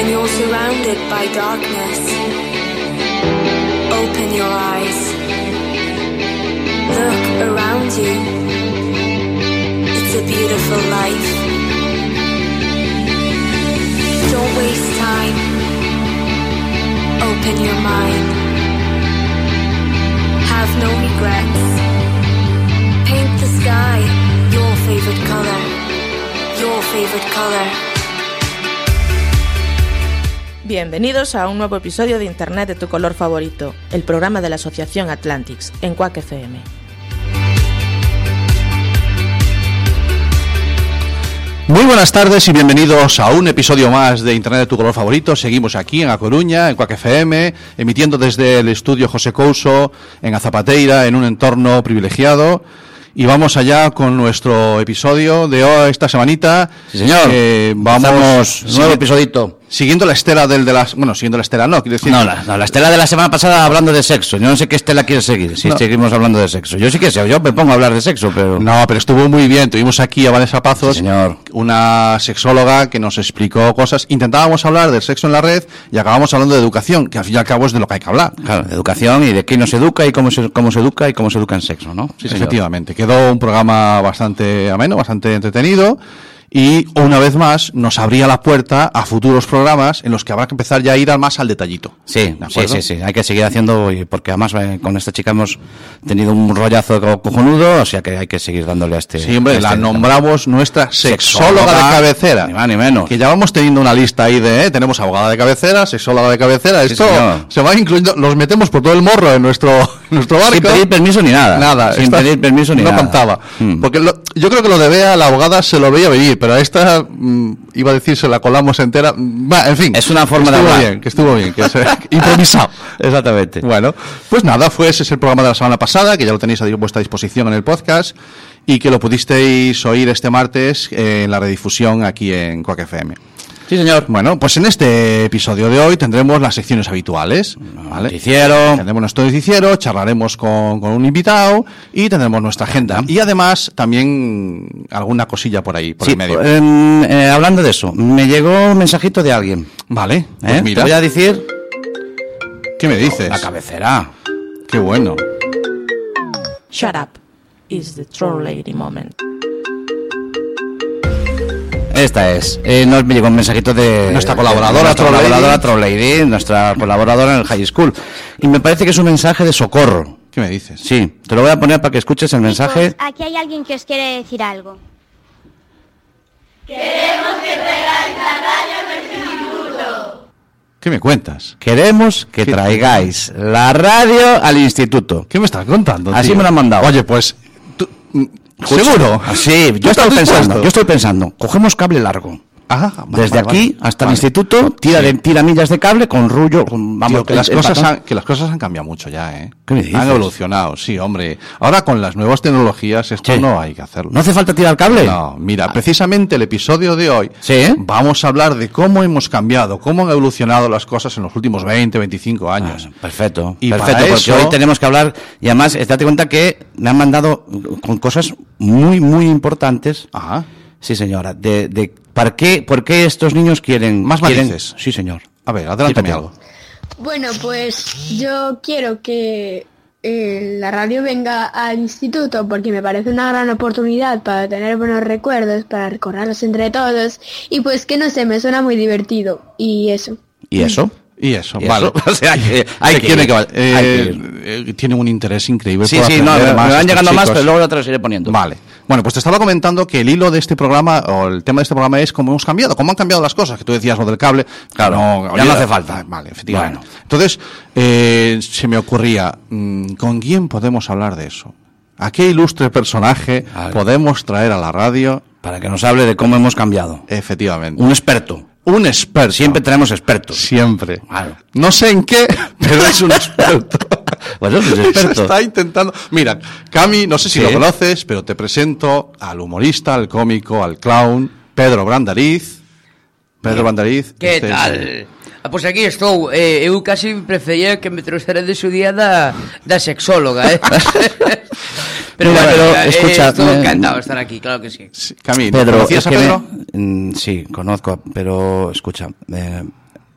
when you're surrounded by darkness, open your eyes. Look around you. It's a beautiful life. Don't waste time. Open your mind. Have no regrets. Paint the sky your favorite color. Your favorite color. Bienvenidos a un nuevo episodio de Internet de tu color favorito, el programa de la Asociación Atlantics, en Quack FM. Muy buenas tardes y bienvenidos a un episodio más de Internet de tu color favorito. Seguimos aquí en A Coruña, en Cuac FM, emitiendo desde el estudio José Couso, en Azapateira, en un entorno privilegiado. Y vamos allá con nuestro episodio de hoy, esta semanita. Sí, señor. Eh, vamos, nuevo episodito. Siguiendo la estela del de las... Bueno, siguiendo la estela no, quiero decir... No, la, no, la estela de la semana pasada hablando de sexo. Yo no sé qué estela quieres seguir, si No. seguimos hablando de sexo. Yo sí que sé, yo me pongo a hablar de sexo, pero... No, pero estuvo muy bien. Tuvimos aquí a Vanessa Pazos, Sí, señor. una sexóloga que nos explicó cosas. Intentábamos hablar del sexo en la red y acabamos hablando de educación, que al fin y al cabo es de lo que hay que hablar. Claro, de educación y de qué nos educa y cómo se, cómo se educa y cómo se educa en sexo, ¿no? Sí, señor. Efectivamente. Quedó un programa bastante ameno, bastante entretenido. Y una vez más nos abría la puerta a futuros programas en los que habrá que empezar ya a ir al más al detallito. Sí, ¿De sí, sí, sí, hay que seguir haciendo, porque además eh, con esta chica hemos tenido un rollazo co- cojonudo, o sea que hay que seguir dándole a este... Sí, hombre, la este- nombramos nuestra sexóloga, Sexóloga, de cabecera. ni más ni menos. Que ya vamos teniendo una lista ahí de, eh, tenemos abogada de cabecera, sexóloga de cabecera, esto se va incluyendo, los metemos por todo el morro en nuestro, nuestro barco. Sin pedir permiso ni nada. Nada. Sin esta pedir permiso ni no nada. contaba. Mm. Porque lo- yo creo que lo de Bea, la abogada, se lo veía venir, pero a esta, mm, iba a decir, se la colamos entera. Va, en fin. Es una forma de estuvo hablar. bien, que estuvo bien, que se, improvisado. Exactamente. Bueno, pues nada, fue ese es el programa de la semana pasada, que ya lo tenéis a vuestra disposición en el podcast y que lo pudisteis oír este martes eh, en la redifusión aquí en Quack FM. Sí, señor. Bueno, pues en este episodio de hoy tendremos las secciones habituales. ¿vale? Noticiero. Tendremos nuestro noticiero, charlaremos con, con un invitado y tendremos nuestra agenda. Y además también alguna cosilla por ahí, por Sí, el medio. em, eh, hablando de eso, me llegó un mensajito de alguien. vale, pues ¿eh? mira, Te voy a decir ¿qué me dices? la cabecera. Qué bueno. Shut up is the troll lady moment. Esta es. Eh, nos me llegó un mensajito de Nuestra colaboradora, de nuestra colaboradora Troll Lady, nuestra colaboradora en el High School. Y me parece que es un mensaje de socorro. ¿Qué me dices? Sí, te lo voy a poner para que escuches el mensaje. Aquí hay alguien que os quiere decir algo. ¿Qué me cuentas? Queremos que ¿Qué- traigáis la radio al instituto. ¿Qué me estás contando? Así tío? me lo han mandado. Oye, pues, mm, Escucha. ¿seguro? Ah, Sí, ¿Tú yo estoy pensando, dispuesto? yo estoy pensando, cogemos cable largo. Ajá, vale, Desde vale, aquí vale. hasta el instituto, tira Sí. de tiramillas de cable con rullo, con, vamos, Tío, que el- las cosas han, que las cosas han cambiado mucho ya, ¿eh? ¿Qué me dices? Han evolucionado, sí, hombre. Ahora con las nuevas tecnologías esto Sí. no hay que hacerlo. ¿No hace falta tirar cable? No, mira, precisamente el episodio de hoy Sí. vamos a hablar de cómo hemos cambiado, cómo han evolucionado las cosas en los últimos 20, 25 años. Ah, perfecto, Y perfecto, para porque eso- hoy tenemos que hablar, y además, eh, date cuenta que me han mandado con cosas muy, muy importantes. Ajá. Sí, señora, de, de ¿para qué, por qué estos niños quieren... Más quieren- matices. Sí, señor. A ver, adelántame algo. Bueno, pues yo quiero que eh, la radio venga al instituto porque me parece una gran oportunidad para tener buenos recuerdos, para recordarlos entre todos y pues que no sé, me suena muy divertido y eso. ¿Y eso? Y eso, ¿Y vale. eso? O sea, que hay que. Eh, Hay que ir. eh, tienen un interés increíble. Sí, por sí, no, me, van llegando más, pero luego ya te los iré poniendo. Vale. Bueno, pues te estaba comentando que el hilo de este programa, o el tema de este programa es cómo hemos cambiado, cómo han cambiado las cosas, que tú decías lo del cable. Claro, ya no hace falta. Ah, Vale, efectivamente. Bueno. Entonces, eh, se me ocurría, mm, ¿con quién podemos hablar de eso? ¿A qué ilustre personaje podemos traer a la radio? Para que nos hable de cómo hemos cambiado. Efectivamente. Un experto. Un experto. Siempre tenemos expertos. Siempre. Claro. No sé en qué, pero es un experto. Bueno, pues Se experto. está intentando. Mira, Cami, no sé si Sí. lo conoces, pero te presento al humorista, al cómico, al clown, Pedro Brandariz. Pedro Brandariz. Que este es- tal? Ah, pois aquí estou eh, Eu casi prefería que me trouxera de su día da, da sexóloga eh? Pero Mira, bueno, pero, eh, escucha, Estou me- encantado de estar aquí, claro que sí Sí, Cami, Pedro, ¿conocías es a que me- Pedro? Mm, sí, conozco, pero escucha, eh,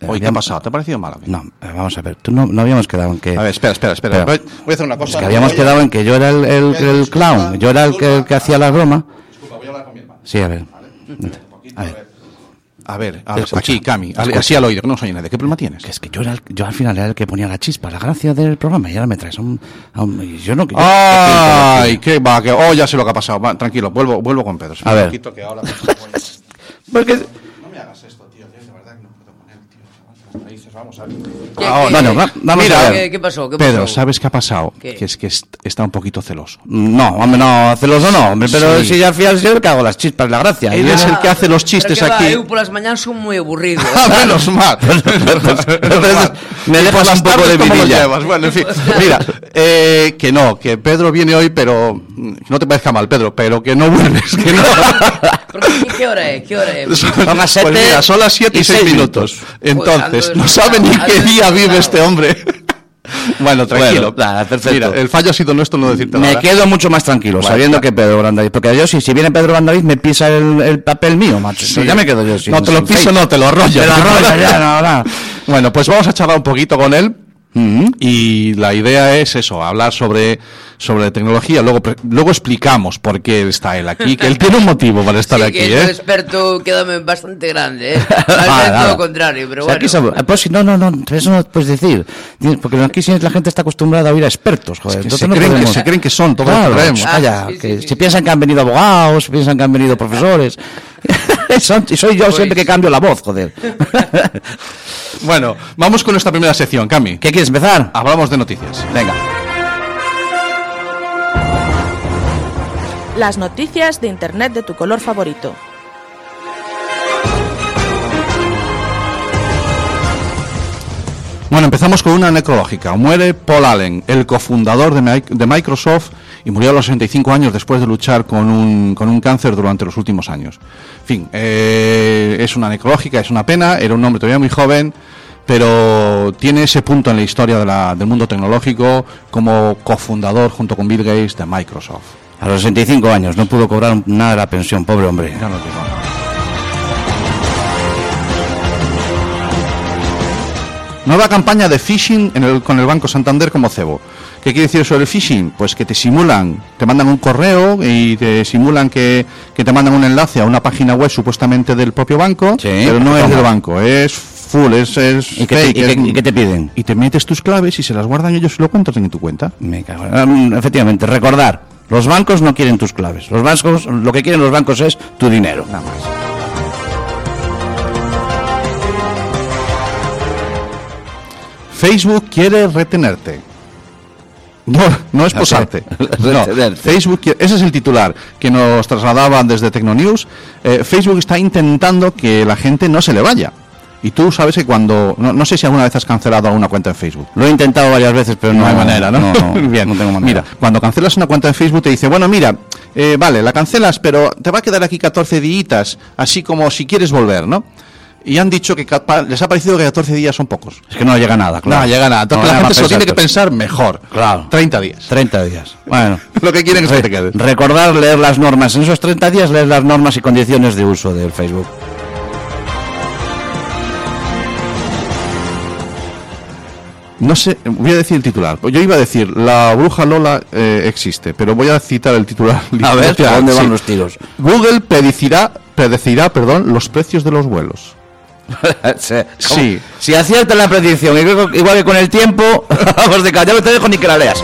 Hoy, ¿qué ha pasado? ¿Te ha parecido mal? No, eh, vamos a ver, tú no, no habíamos quedado en que... A ver, espera, espera, espera. Espera. Voy a hacer una cosa. Es que habíamos a- quedado en que yo era el, el- Pedro, el clown, yo era el que, el que hacía la broma. Disculpa, voy a hablar con mi hermano. Sí, a ver. A ver. A ver, a ver, Escucha, aquí, Cami, escucha. así al oído, que no soy nadie. ¿Qué problema tienes? Que es que yo, era el- yo al final era el que ponía la chispa, la gracia del programa, y ahora me traes un... a un- yo no... yo- Ay, qué va, que oh, ya sé lo que ha pasado. Va, tranquilo, vuelvo, vuelvo con Pedro. A ver. poquito que ahora- Porque... No me hagas esto, tío, tío, de verdad que no puedo con él, tío. Se aguanta las raíces, Vamos a ver. ¿Qué- Ahora, qué- Bueno, va- vamos Mira, a ver. ¿Qué, qué pasó? ¿Qué Pedro, pasó? ¿sabes qué ha pasado? ¿Qué? Que es que est- está un poquito celoso. No, hombre, no, celoso no, hombre, pero Sí. si ya al final soy el que hago las chispas, la gracia. Él Y es yo- el que hace los chistes Pero que va, aquí. Eu polas mañanas son moi aburrido. Ah, menos mal. Me Y dejas por las un poco de ¿cómo lo vidilla. Bueno, en fin. Mira, eh, que no, que Pedro viene hoy, pero no te parezca mal, Pedro, pero que no vuelves, que no. Que hora é? Que hora é? Son las siete Pues mira, son las 7 y y 6 seis minutos. Entonces, Pues, no antes- sabe ni qué día vive claro. este hombre. Bueno, tranquilo. Bueno, nada, perfecto. Mira, el fallo ha sido nuestro no decirte Me nada. quedo mucho más tranquilo, Bueno, sabiendo claro. que Pedro Brandaviz, porque yo si, si viene Pedro Brandaviz me pisa el, el papel mío, macho. Sí. Ya me quedo yo sin No te lo piso, no, te lo arrolla. Te lo arrolla, ya, no, no. Bueno, pues vamos a charlar un poquito con él. Y la idea es eso, hablar sobre, sobre tecnología. Luego, luego explicamos por qué está él aquí, que él tiene un motivo para estar Sí, aquí, que ¿eh? experto quédame bastante grande, ¿eh? Al Ah, todo nada. lo contrario, pero O sea, bueno. aquí pues no, no, no, eso no puedes decir. Porque aquí la gente está acostumbrada a oír a expertos, joder. que Entonces se no creen que- se creen que son todo que claro, traemos. Vaya, Ah, sí, sí, que sí, sí. piensan que han venido abogados, piensan que han venido profesores. Son- y soy yo Pues- siempre que cambio la voz, joder. Bueno, vamos con nuestra primera sección, Cami. ¿Qué quieres empezar? Hablamos de noticias. Venga. Las noticias de Internet de tu color favorito. Bueno, empezamos con una necrológica. Muere Paul Allen, el cofundador de Microsoft, y murió a los 65 años después de luchar con un, con un cáncer durante los últimos años. En fin, eh, es una necrológica, es una pena, era un hombre todavía muy joven, pero tiene ese punto en la historia de la- del mundo tecnológico como cofundador junto con Bill Gates de Microsoft. A los 65 años no pudo cobrar nada de la pensión, pobre hombre. Ya nos digo. Nueva campaña de phishing en el- con el Banco Santander como cebo. ¿Qué quiere decir sobre el phishing? Pues que te simulan, te mandan un correo y te simulan que, que te mandan un enlace a una página web supuestamente del propio banco, Sí, pero no es del banco, es full, es, es ¿Y qué, te, fake, y qué- es- y qué te piden? y te metes tus claves y se las guardan ellos y lo cuentas en tu cuenta. Me cago Ah, Efectivamente, recordar, los bancos no quieren tus claves. Los bancos, lo que quieren los bancos es tu dinero, nada más. Facebook quiere retenerte. No, no es posarte. No. Facebook, ese es el titular que nos trasladaban desde Tecnonews. Eh, Facebook está intentando que la gente no se le vaya. Y tú sabes que cuando. No, no sé si alguna vez has cancelado alguna cuenta en Facebook. Lo he intentado varias veces, pero no, No, hay manera, ¿no? Bien, no tengo manera. Mira, cuando cancelas una cuenta en Facebook te dice, bueno, mira, eh, vale, la cancelas, pero te va a quedar aquí 14 días, así como si quieres volver, ¿no? Y han dicho que les ha parecido que 14 días son pocos. Es que no llega nada, claro. No llega nada. Entonces No, la gente se lo tiene que pensar. mejor. Claro. 30 días. 30 días. Bueno. Lo que quieren es que te quedes. Recordar leer las normas. En esos 30 días leer las normas y condiciones de uso del Facebook. No sé, voy a decir el titular. Yo iba a decir, la bruja Lola eh, existe, pero voy a citar el titular. A ver, literal, ¿a dónde van sí. los tiros? Google predecirá, predecirá perdón, los precios de los vuelos. sí. Si acierta la predicción, igual que con el tiempo, vamos de te dejo ni que la leas.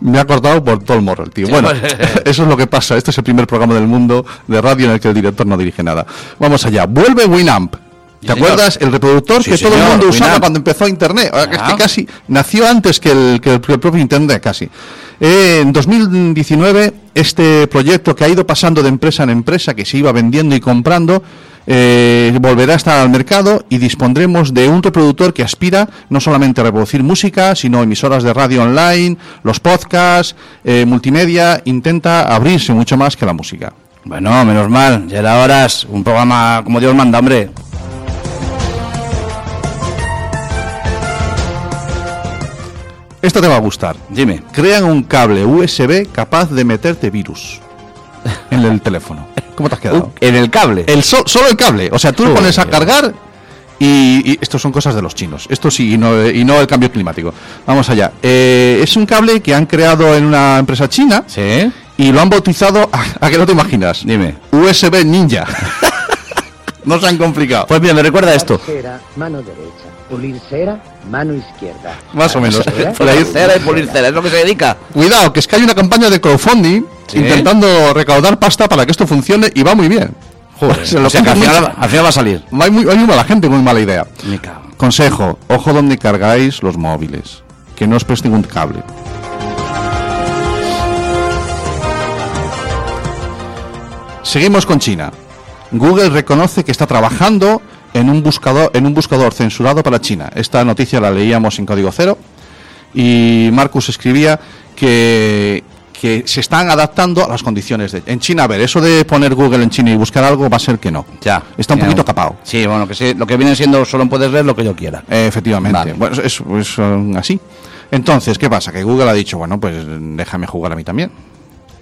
Me ha cortado por todo el morro el tío. Bueno, eso es lo que pasa. Este es el primer programa del mundo de radio en el que el director no dirige nada. Vamos allá. Vuelve Winamp. ¿Te señor. acuerdas? El reproductor Sí, que todo el mundo usaba Winamp. cuando empezó Internet. Ahora que Ah. casi nació antes que el, que el propio Internet, casi. Eh, en 2019, este proyecto que ha ido pasando de empresa en empresa, que se iba vendiendo y comprando, eh, volverá a estar al mercado y dispondremos de un reproductor que aspira no solamente a reproducir música, sino emisoras de radio online, los podcasts, eh, multimedia, intenta abrirse mucho más que la música. Bueno, menos mal, ya era horas, un programa como Dios manda, hombre. Esto te va a gustar. Dime. Crean un cable USB capaz de meterte virus. en el teléfono. ¿Cómo te has quedado? Uh, en el cable. El so- solo el cable. O sea, tú lo pones a cargar y, y esto son cosas de los chinos. Esto sí, y no, y no el cambio climático. Vamos allá. Eh, es un cable que han creado en una empresa china Sí. y lo han bautizado, a, a que no te imaginas, Dime. USB Ninja. no se han complicado. Pues mira, me recuerda esto. Mano derecha. Pulir cera, mano izquierda. Más o menos. Cera, Polir cera y polir cera, es lo que se dedica. Cuidado, que es que hay una campaña de crowdfunding ¿Sí? intentando recaudar pasta para que esto funcione y va muy bien. Joder, o sea que final, al final va a salir. Hay muy, hay muy mala gente, muy mala idea. Me cago. Consejo, ojo donde cargáis los móviles, que no os presten un cable. Seguimos con China. Google reconoce que está trabajando en un buscador en un buscador censurado para China. Esta noticia la leíamos en Código Cero y Marcus escribía que que se están adaptando a las condiciones de en China. A ver, eso de poner Google en China y buscar algo va a ser que no. Ya. Está un Ya. poquito capado. Sí, bueno, que sí, lo que viene siendo solo puedes leer lo que yo quiera. Eh, Efectivamente. Vale. Bueno, es, es, um, así. Entonces, ¿qué pasa? Que Google ha dicho, bueno, pues déjame jugar a mí también.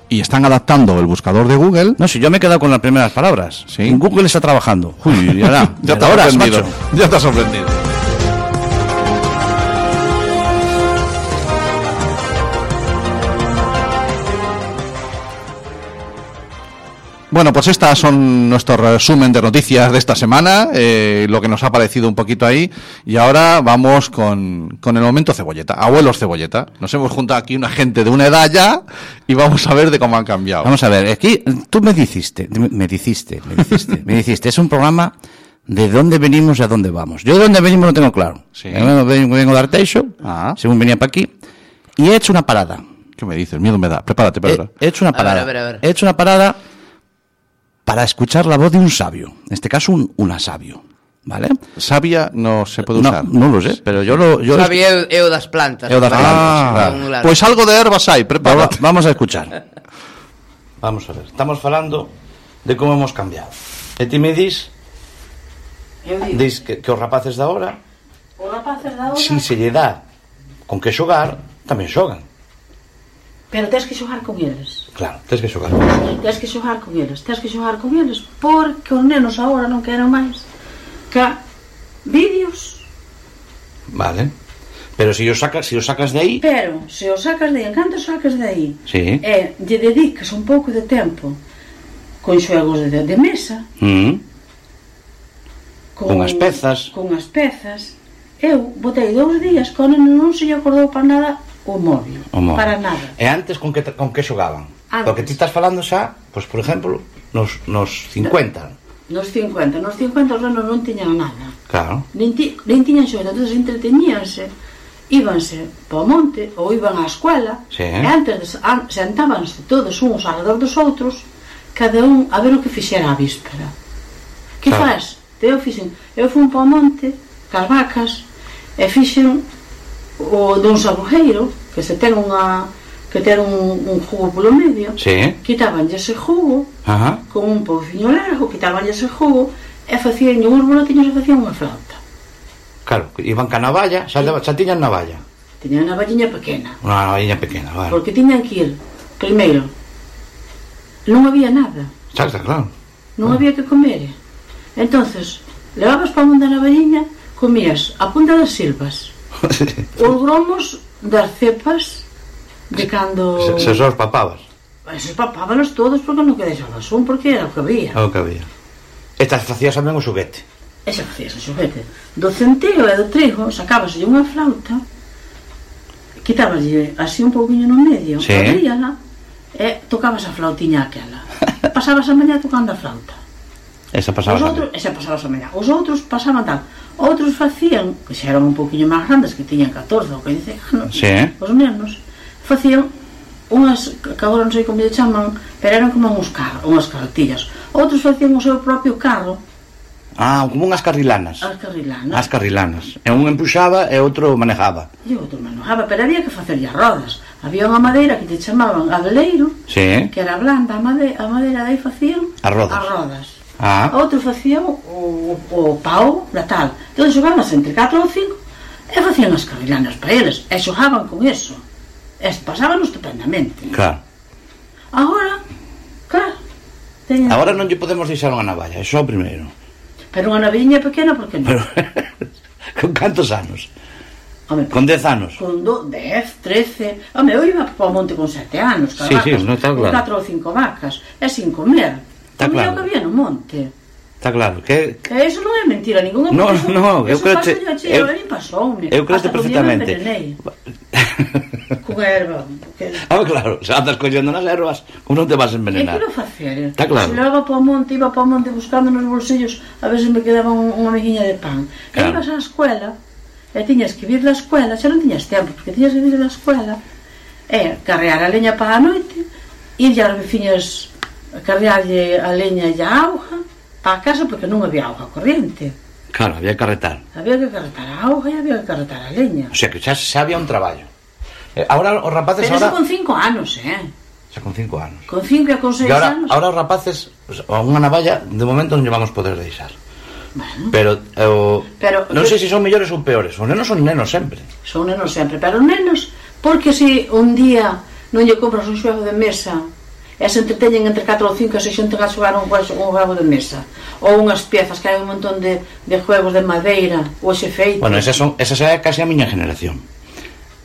Y están adaptando el buscador de Google. No, si yo me he quedado con las primeras palabras. Sí. Google está trabajando. Uy, ya, ya te ahora, has sorprendido. Ya te has sorprendido. Bueno, pues estas son nuestro resumen de noticias de esta semana, eh, lo que nos ha parecido un poquito ahí. Y ahora vamos con, con el momento cebolleta. Abuelos cebolleta. Nos hemos juntado aquí una gente de una edad ya y vamos a ver de cómo han cambiado. Vamos a ver, aquí tú me dijiste, me me dijiste, me dijiste, me dijiste, es un programa de dónde venimos y a dónde vamos. Yo de dónde venimos lo tengo claro. Sí. Vengo, de Arteixo, Ah. según venía para aquí, y he hecho una parada. ¿Qué me dices? Miedo me da. Prepárate, Pedro. he hecho una A ver, parada. a ver, a ver. He hecho una parada para escuchar la voz de un sabio. En este caso, un, una sabio. ¿Vale? Sabia no se puede usar. no lo sé, pero yo lo. Yo Sabía eu, eu das plantas. Eu das Ah, claro, claro. pues algo de herbas hay, Vamos, prepárate. vamos a escuchar. Vamos a ver, estamos falando de cómo hemos cambiado. E ti me dis, dis que, que os rapaces de ahora, os rapaces da hora, si se lle dá con que xogar, tamén xogan. Pero tens que xogar con eles. Claro, tens que xogar con eles. Tens que xogar con eles, tens que xogar con eles, porque os nenos agora non queren máis ca vídeos. Vale. Pero se si os sacas, se si os sacas de aí... Pero, se os sacas de aí, en canto sacas de aí, sí. eh, lle dedicas un pouco de tempo con xogos de, de mesa, mm -hmm. con, con as pezas, con as pezas, eu botei dous días con non se lle acordou para nada o móvil, o móvil. para nada. E antes con que con que xogaban? Antes. Porque ti estás falando xa, pois por exemplo, nos nos 50. Nos 50, nos 50 os nenos non tiñan nada. Claro. Nin, ti, nin tiñan xoito, entonces entreteníanse, íbanse po monte ou iban á escola, sí. e antes an, sentábanse todos uns alrededor dos outros, cada un a ver o que fixera a víspera. Que claro. faz? Eu fixen, eu fun po monte, cas vacas, e fixen o duns Sabujeiro que se ten unha que ter un, un jugo polo medio sí. quitaban ese jugo Ajá. con un pouciño largo quitaban ese jugo e facían uns bolotiños e facían unha flauta claro, iban ca navalla xa, sí. xa tiñan navalla tiñan unha valliña pequena unha navalliña pequena, vale porque tiñan que ir primeiro non había nada xa está claro non ah. había que comer entonces levabas pa un da valliña, comías a punta das silvas Os gromos das cepas de cando... Se, se os papabas. Esos papábanos todos porque non quedes ao basón, porque era o que había. O que había. Estas facías tamén o xoguete. Esa facías o xoguete. Do centeo e do trigo sacabas unha flauta, quitabas así un pouquinho no medio, sí. abríala, e tocabas a flautiña aquela. Pasabas a mañá tocando a flauta. Esa pasaba Os outros, a. Esa pasabas a mañá. Os outros pasaban tal. Outros facían, que xa eran un poquinho máis grandes, que tiñan 14 ou 15 anos, sí. os nenos, facían unhas, que agora non sei como lle chaman, pero eran como uns carros, unhas cartillas. Outros facían o seu propio carro. Ah, como unhas carrilanas. As carrilanas. As carrilanas. E un empuxaba e outro manejaba. E outro manejaba, pero había que facerlle rodas. Había unha madeira que te chamaban abeleiro, sí. que era blanda a madeira, a madeira dai facían as rodas. As rodas. Ah. Outros facían o, o pau natal. Entón xogaban entre 4 ou 5 e facían as carrilanas para eles e xogaban con eso. E pasaban estupendamente. Claro. Agora, claro. Teñen... Agora non lle podemos deixar unha navalla, eso primeiro. Pero unha naviña pequena, por que non? Pero... con cantos anos? Home, con 10 anos. Con 10, 13. Home, eu iba para o monte con 7 anos, cabatas, sí, sí, no con 4 ou 5 vacas, e sin comer. Está claro. que había no monte. Está claro, que... que eso non é mentira ninguna No, eso, no, eu creo que eu, eu, pasoume, eu creo que perfectamente. Con erva. Que... Ah, claro, se andas collendo nas ervas, como non te vas envenenar. Que quero facer? Eh. Está claro. Se leva para o monte, iba para o monte buscando nos bolsillos, a ver se me quedaba un, unha mejinha de pan. Claro. E ibas á escuela, e tiñas que vir da escuela, xa non tiñas tempo, porque tiñas que vir da escuela, e carrear a leña para a noite, ir as veciñas carrearlle a leña e a auga para a casa porque non había auga corriente. Claro, había que carretar. Había que carretar a auga e había que carretar a leña. O sea que xa, xa había un traballo. Eh, ahora os rapaces Pero ahora... con cinco anos, eh? Xa con cinco anos. Con cinco e con seis e ahora, anos. Ahora os rapaces, a unha navalla, de momento non llevamos poder deixar. Bueno. Pero, eh, o pero non sei se son mellores ou peores. Os nenos son nenos sempre. Son nenos sempre, pero nenos porque se un día non lle compras un xogo de mesa e se entreteñen entre 4 ou 5 e se xenten a xogar un, juego, un juego de mesa. Ou unhas piezas que hai un montón de, de juegos de madeira ou xe feito. Bueno, esa, son, esa é casi a miña generación.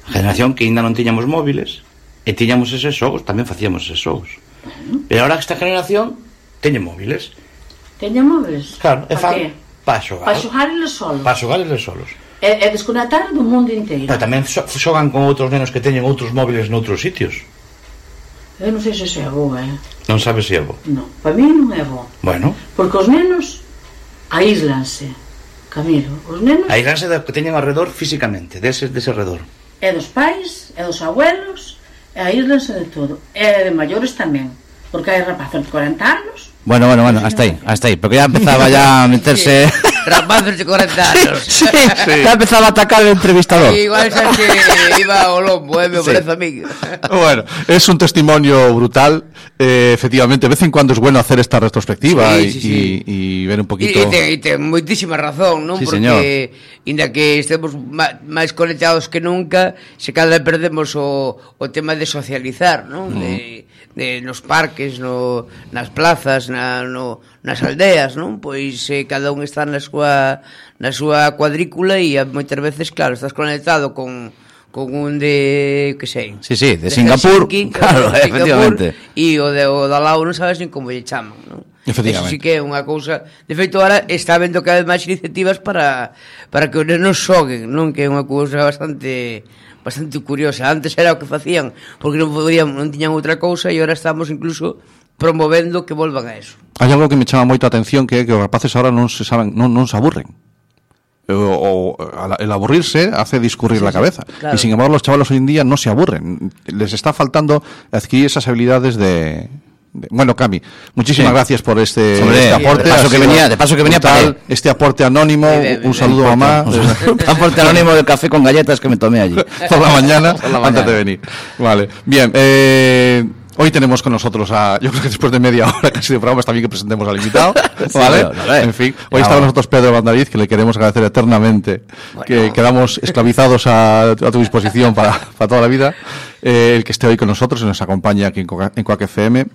A generación que ainda non tiñamos móviles e tiñamos eses xogos tamén facíamos eses xogos. Bueno. pero ahora esta generación teñe móviles. Teñen móviles? claro, e fan para xogar. Para xogar eles solos? Para xogar eles solos. E, e desconectar do mundo inteiro? Pero tamén xogan con outros nenos que teñen outros móviles noutros sitios. Eu non sei se é bo, eh? Non sabes se é bo? Non, para mí non é bo. Bueno. Porque os nenos aíslanse, Camilo. Os nenos... Aíslanse da que teñen alrededor físicamente, dese, dese alrededor. É dos pais, é dos abuelos, e aíslanse de todo. E de maiores tamén. Porque hai rapazos de 40 anos Bueno, bueno, bueno, hasta ahí, hasta ahí, porque ya empezaba ya a meterse... Sí. Rapazos de 40 anos. Sí, sí. Ya empezaba a atacar el entrevistador. Igual xa que iba ao lombo, eh, me sí. parece a mí. Bueno, es un testimonio brutal. Eh, efectivamente, de vez en cuando es bueno hacer esta retrospectiva sí, y, sí. Y, y ver un poquito... E ten, ten moitísima razón, non? Sí, Porque, señor. inda que estemos máis conectados que nunca, se cada vez perdemos o, o tema de socializar, non? Mm. De eh, nos parques, no, nas plazas, na, no, nas aldeas, non? Pois eh, cada un está na súa, na súa cuadrícula e moitas veces, claro, estás conectado con con un de, que sei. Sí, sí, de, de Singapur, Helsinki, claro, de efectivamente. E o de o da Lau non sabes nin como lle chaman, non? Efectivamente. Eso sí que é unha cousa... De feito, ahora está vendo cada vez máis iniciativas para, para que os nenos xoguen, non? Que é unha cousa bastante bastante curiosa. Antes era o que facían, porque non podían, non tiñan outra cousa e ahora estamos incluso promovendo que volvan a eso. Hay algo que me chama moito a atención que é que os rapaces ahora non se saben, non, non se aburren. O, o el aburrirse hace discurrir la cabeza. claro. Y sin embargo los chavales hoy en día no se aburren. Les está faltando adquirir esas habilidades de... bueno, Cami, muchísimas Sí. gracias por este, Hombre, este aporte. de paso que venía- de paso que venía brutal. para él. Este aporte anónimo, un saludo mamá. Aporte anónimo del café con galletas que me tomé allí. por la mañana Por la antes de venir. Vale, bien. eh, hoy tenemos con nosotros a, yo creo que después de media hora casi de programa está bien que presentemos al invitado, ¿vale? en fin, hoy está con nosotros Pedro Bandariz, que le queremos agradecer eternamente, que quedamos esclavizados a, a tu disposición para, para toda la vida, eh, el que esté hoy con nosotros y nos acompaña aquí en, Coca- en Coac FM.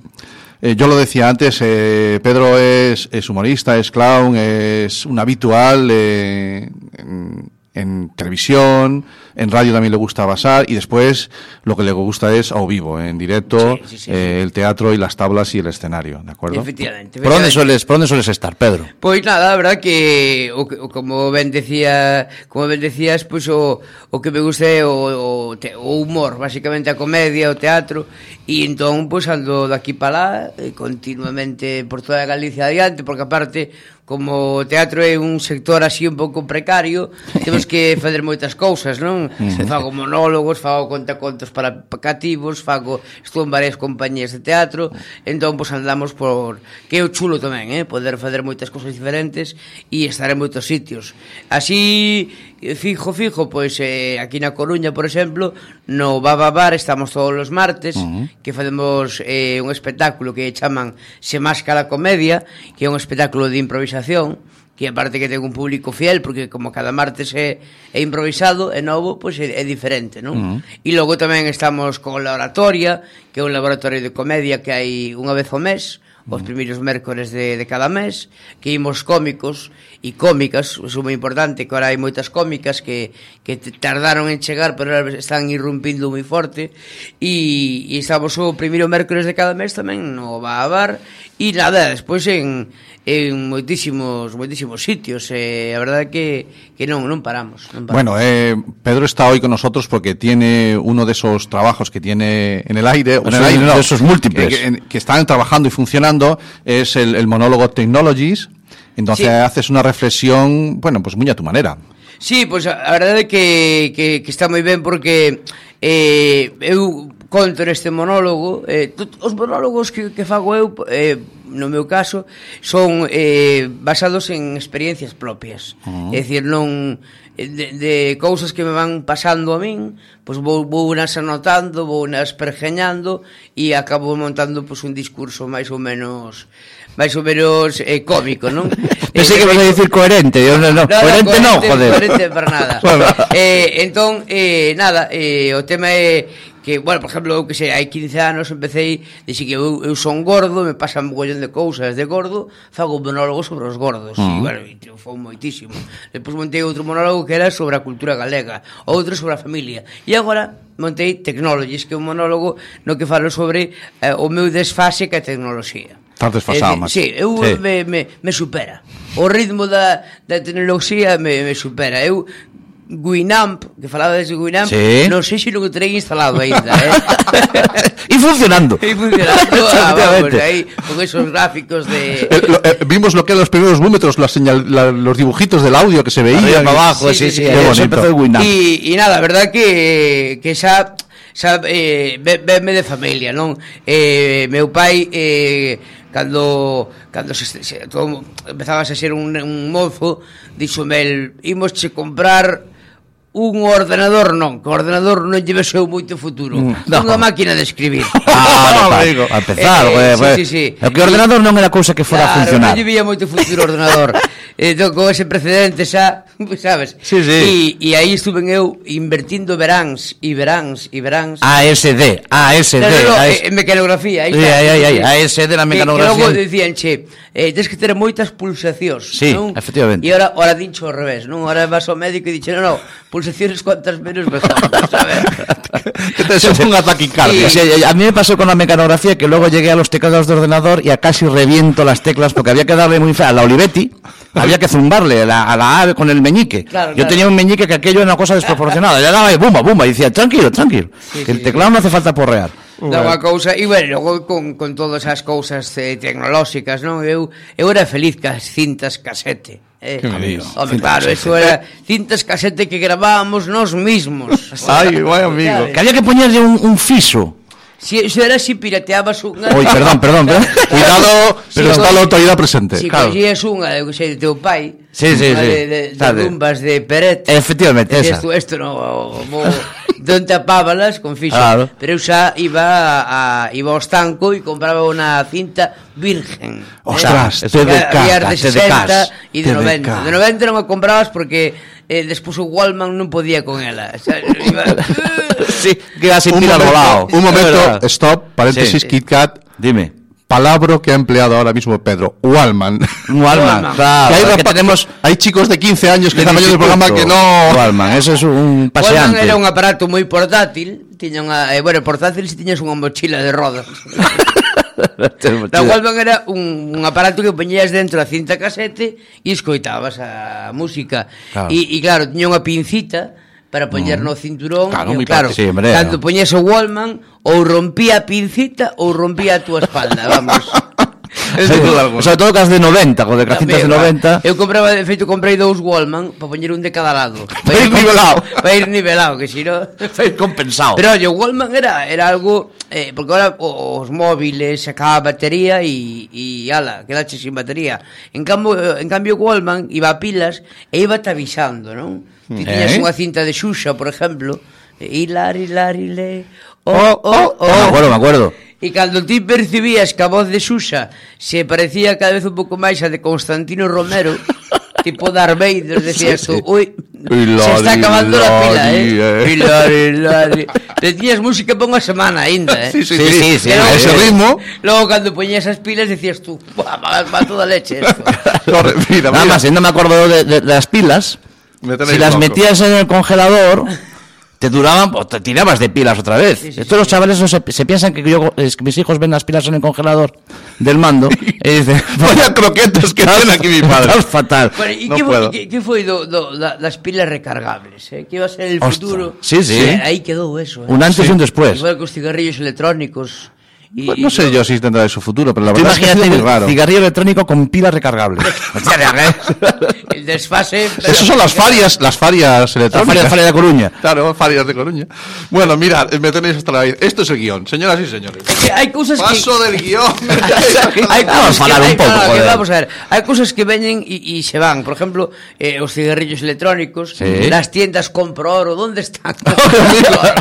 Eh, yo lo decía antes, eh, Pedro es, es humorista, es clown, es un habitual eh, en, en televisión, en radio también le gusta basar y después lo que le gusta es ao vivo, en directo, Sí, sí, sí, eh, el teatro y las tablas y el escenario, ¿de acuerdo? Efectivamente. ¿Por dónde sueles, por dónde sueles estar, Pedro? Pois nada, a verdad que o, o como ben decía, como ben decías, pois o, o que me gusta é o, o, te, o humor, basicamente a comedia, o teatro, e entón pois ando daqui para lá, eh, continuamente por toda Galicia adiante, porque aparte como o teatro é un sector así un pouco precario, temos que fazer moitas cousas, non? Fago monólogos, fago contacontos para cativos, fago estou en varias compañías de teatro, entón pois andamos por que é o chulo tamén, eh, poder fazer moitas cousas diferentes e estar en moitos sitios. Así fijo fijo, pois eh, aquí na Coruña, por exemplo, no Baba Bar estamos todos os martes uh -huh. que facemos eh, un espectáculo que chaman Se Máscara Comedia, que é un espectáculo de improvisación improvisación que aparte que ten un público fiel, porque como cada martes é, é improvisado, é novo, pois é, é diferente, non? Uh -huh. E logo tamén estamos con la oratoria, que é un laboratorio de comedia que hai unha vez ao mes, os mm. primeiros mércores de, de cada mes, que imos cómicos e cómicas, é moi importante que ahora hai moitas cómicas que, que tardaron en chegar, pero están irrumpindo moi forte, e, e estamos o primeiro mércores de cada mes tamén no Bahabar, e nada, despois en, en moitísimos moitísimos sitios, e a verdade que, que non, non paramos. Non paramos. Bueno, eh, Pedro está hoy con nosotros porque tiene uno de esos trabajos que tiene en el aire, o en el Sí, aire, no, de esos múltiples. que, que- que están trabajando y funcionando, es el, el monólogo Technologies. Entonces Sí. haces una reflexión, bueno, pues muy a tu manera. Sí, pois a, a verdade é que, que, que está moi ben porque eh, eu conto neste monólogo eh, tot, os monólogos que, que fago eu eh, no meu caso son eh, basados en experiencias propias uh -huh. é dicir, non de, de cousas que me van pasando a min pois vou, vou nas anotando vou nas pergeñando e acabo montando pois, un discurso máis ou menos máis ou menos eh, cómico, non? Pensei eh, que vas a dicir coherente, yo, no, no, coherente non, joder. Coherente para nada. bueno. eh, entón, eh, nada, eh, o tema é que, bueno, por exemplo, eu que sei, hai 15 anos empecé dixi que eu, eu son gordo, me pasan mogollón de cousas de gordo, fago monólogo sobre os gordos, uh -huh. e, bueno, e triunfou moitísimo. Depois montei outro monólogo que era sobre a cultura galega, outro sobre a familia, e agora montei Technologies, que é un monólogo no que falo sobre eh, o meu desfase que a tecnoloxía. Estás desfasado, mas... Sí, eu sí. Me, me, me supera. O ritmo da, da tecnoloxía me, me supera. Eu Guinamp, que falaba de Guinamp, sí. non sei se non o terei instalado aínda, eh? e funcionando. E funcionando, ah, vamos, aí, con esos gráficos de... Eh, lo, eh, vimos lo que eran los primeros búmetros, la señal, la, los dibujitos del audio que se veían. Arriba, abajo, sí, sí, sí, sí, sí bonito. empezó el Guinamp. Y, y nada, a verdad que, que xa xa eh, venme de familia, non? Eh, meu pai eh, cando cando se, se todo, empezabas a ser un, un mozo, dixome el, imos che comprar un ordenador non, que o ordenador non lle vexeu moito futuro. Mm. No. Unha máquina de escribir. Ah, no, ah, digo, a empezar, eh, eh, sí, sí, sí. O que o ordenador non era cousa que fora claro, funcional. Non lle moito futuro o ordenador. entón, con ese precedente xa, sabes? Sí, sí. E, e aí estuven eu invertindo veráns e veráns e veráns. ASD, ASD. No, no, no, AS... en eh, mecanografía. Aí sí, está, aí, aí, ASD na mecanografía. Que, logo dicían, che, eh, tens que ter moitas pulsacións. Sí, non? efectivamente. E ora, ora dincho ao revés, non? Ora vas ao médico e dixe, non, non, pulsacións cuantas menos mejor, sabes? que te son unha taquicardia. Sí. Sí, a mí me pasó con la mecanografía que luego llegué a los teclados de ordenador y a casi reviento las teclas porque había que darle muy fea a la Olivetti había que zumbarle a la, a la ave con el meñique. Claro, Yo claro. tenía un meñique que aquello era una cosa desproporcionada. Ya daba y bumba, bumba, y decía, tranquilo, tranquilo. Sí, que el teclado sí, no hace falta porrear. Da unha cousa, e bueno, logo con, con todas as cousas eh, tecnolóxicas, non? Eu, eu era feliz cas cintas casete. Eh, Home, claro, casete. eso era cintas casete que grabábamos nós mismos. Ai, vai amigo. Que había que poñerlle un, un fiso Si eso era si pirateabas unha... Oi, perdón, perdón, perdón. Cuidado, pero si está a autoridade presente. Si claro. cogías unha, eu que sei, de teu pai, sí, sí, sí. de, de, de rumbas de Peret. Efectivamente, esa. Isto, isto no, mo, don tapábalas con fixo. Claro. Pero eu xa iba a, iba ao estanco e compraba unha cinta virgen. Ostras, eh? TDK, casa. E de 90. De 90 non a comprabas porque eh, despois o Wallman non podía con ela. O sea, iba, Sí, que así Un tira volado. un momento, stop, paréntesis, Sí. Kit Kat. Dime. Palabra que ha empleado ahora mismo Pedro, Wallman. Wallman, Wallman. claro. Que hay, que tenemos hay chicos de 15 años que están el programa que no... Wallman, eso es un Wallman paseante. era un aparato moi portátil, tiña unha, eh, bueno, portátil se tiñas unha mochila de rodas. da Walkman era un, un aparato que poñías dentro da cinta casete e escoitabas a música. Claro. E, e claro, tiña unha pincita para poñer no cinturón claro, e, claro, sí, hombre, tanto no. o Wallman ou rompía a pincita ou rompía a túa espalda, vamos Sobre todo cas de 90, co de casitas de 90. Eu compraba, de feito, comprei dous Wallman para poñer un de cada lado. Para ir nivelado. Para ir nivelado, que si no... Para ir compensado. Pero, oye, o Wallman era, era algo... Eh, porque ahora os móviles sacaba acaba a batería e, e ala, quedache sin batería. En cambio, en cambio Wallman iba a pilas e iba te avisando, non? Ti eh? tiñas eh? unha cinta de Xuxa, por exemplo, Hilar, hilar, hilé. Oh, oh, oh. oh. oh". oh". Ah, me acuerdo, me acuerdo. E cando ti percibías que a voz de Xuxa se parecía cada vez un pouco máis a de Constantino Romero, tipo Darth Vader, decías tú, ui, se está acabando la pila, eh. eh. Pilari, Te tiñas música por unha semana ainda, eh. Sí, sí, sí. sí, sí, sí, a ese ritmo. Logo, cando poñías as pilas, decías tú, va, va toda leche esto. Corre, mira, mira. Nada más, ainda me acordo de, de, das pilas, Me si las loco. metías en el congelador te duraban, o te tirabas de pilas otra vez. Sí, sí, Estos los chavales no se, se piensan que, yo, es que mis hijos ven las pilas en el congelador del mando y dicen, Vaya croquetas que tiene aquí mi padre. Estás fatal. Bueno, e No que, puedo. foi do, do, da, das pilas recargables? Eh? Que iba a ser el Ostras, futuro. sí, sí. Eh, Aí quedou eso. Eh? Un antes y un después. Igual que os cigarrillos electrónicos. Y, Pues no sé yo si tendrá su futuro, pero la verdad es que imagínate muy raro. cigarrillo electrónico con pila recargable. El desfase. Esas son las farias, las farias electrónicas. Faria, Faria de Coruña. Claro, farias de Coruña. Bueno, mirad, me tenéis hasta la vida. Esto es el guion, señoras y señores. que hai cousas que Paso del guion. a falar que, un no, que joder. vamos a ver, hai cousas que veñen e, e se van, por exemplo, eh, os cigarrillos electrónicos, Sí. las tiendas compro oro, ¿dónde están?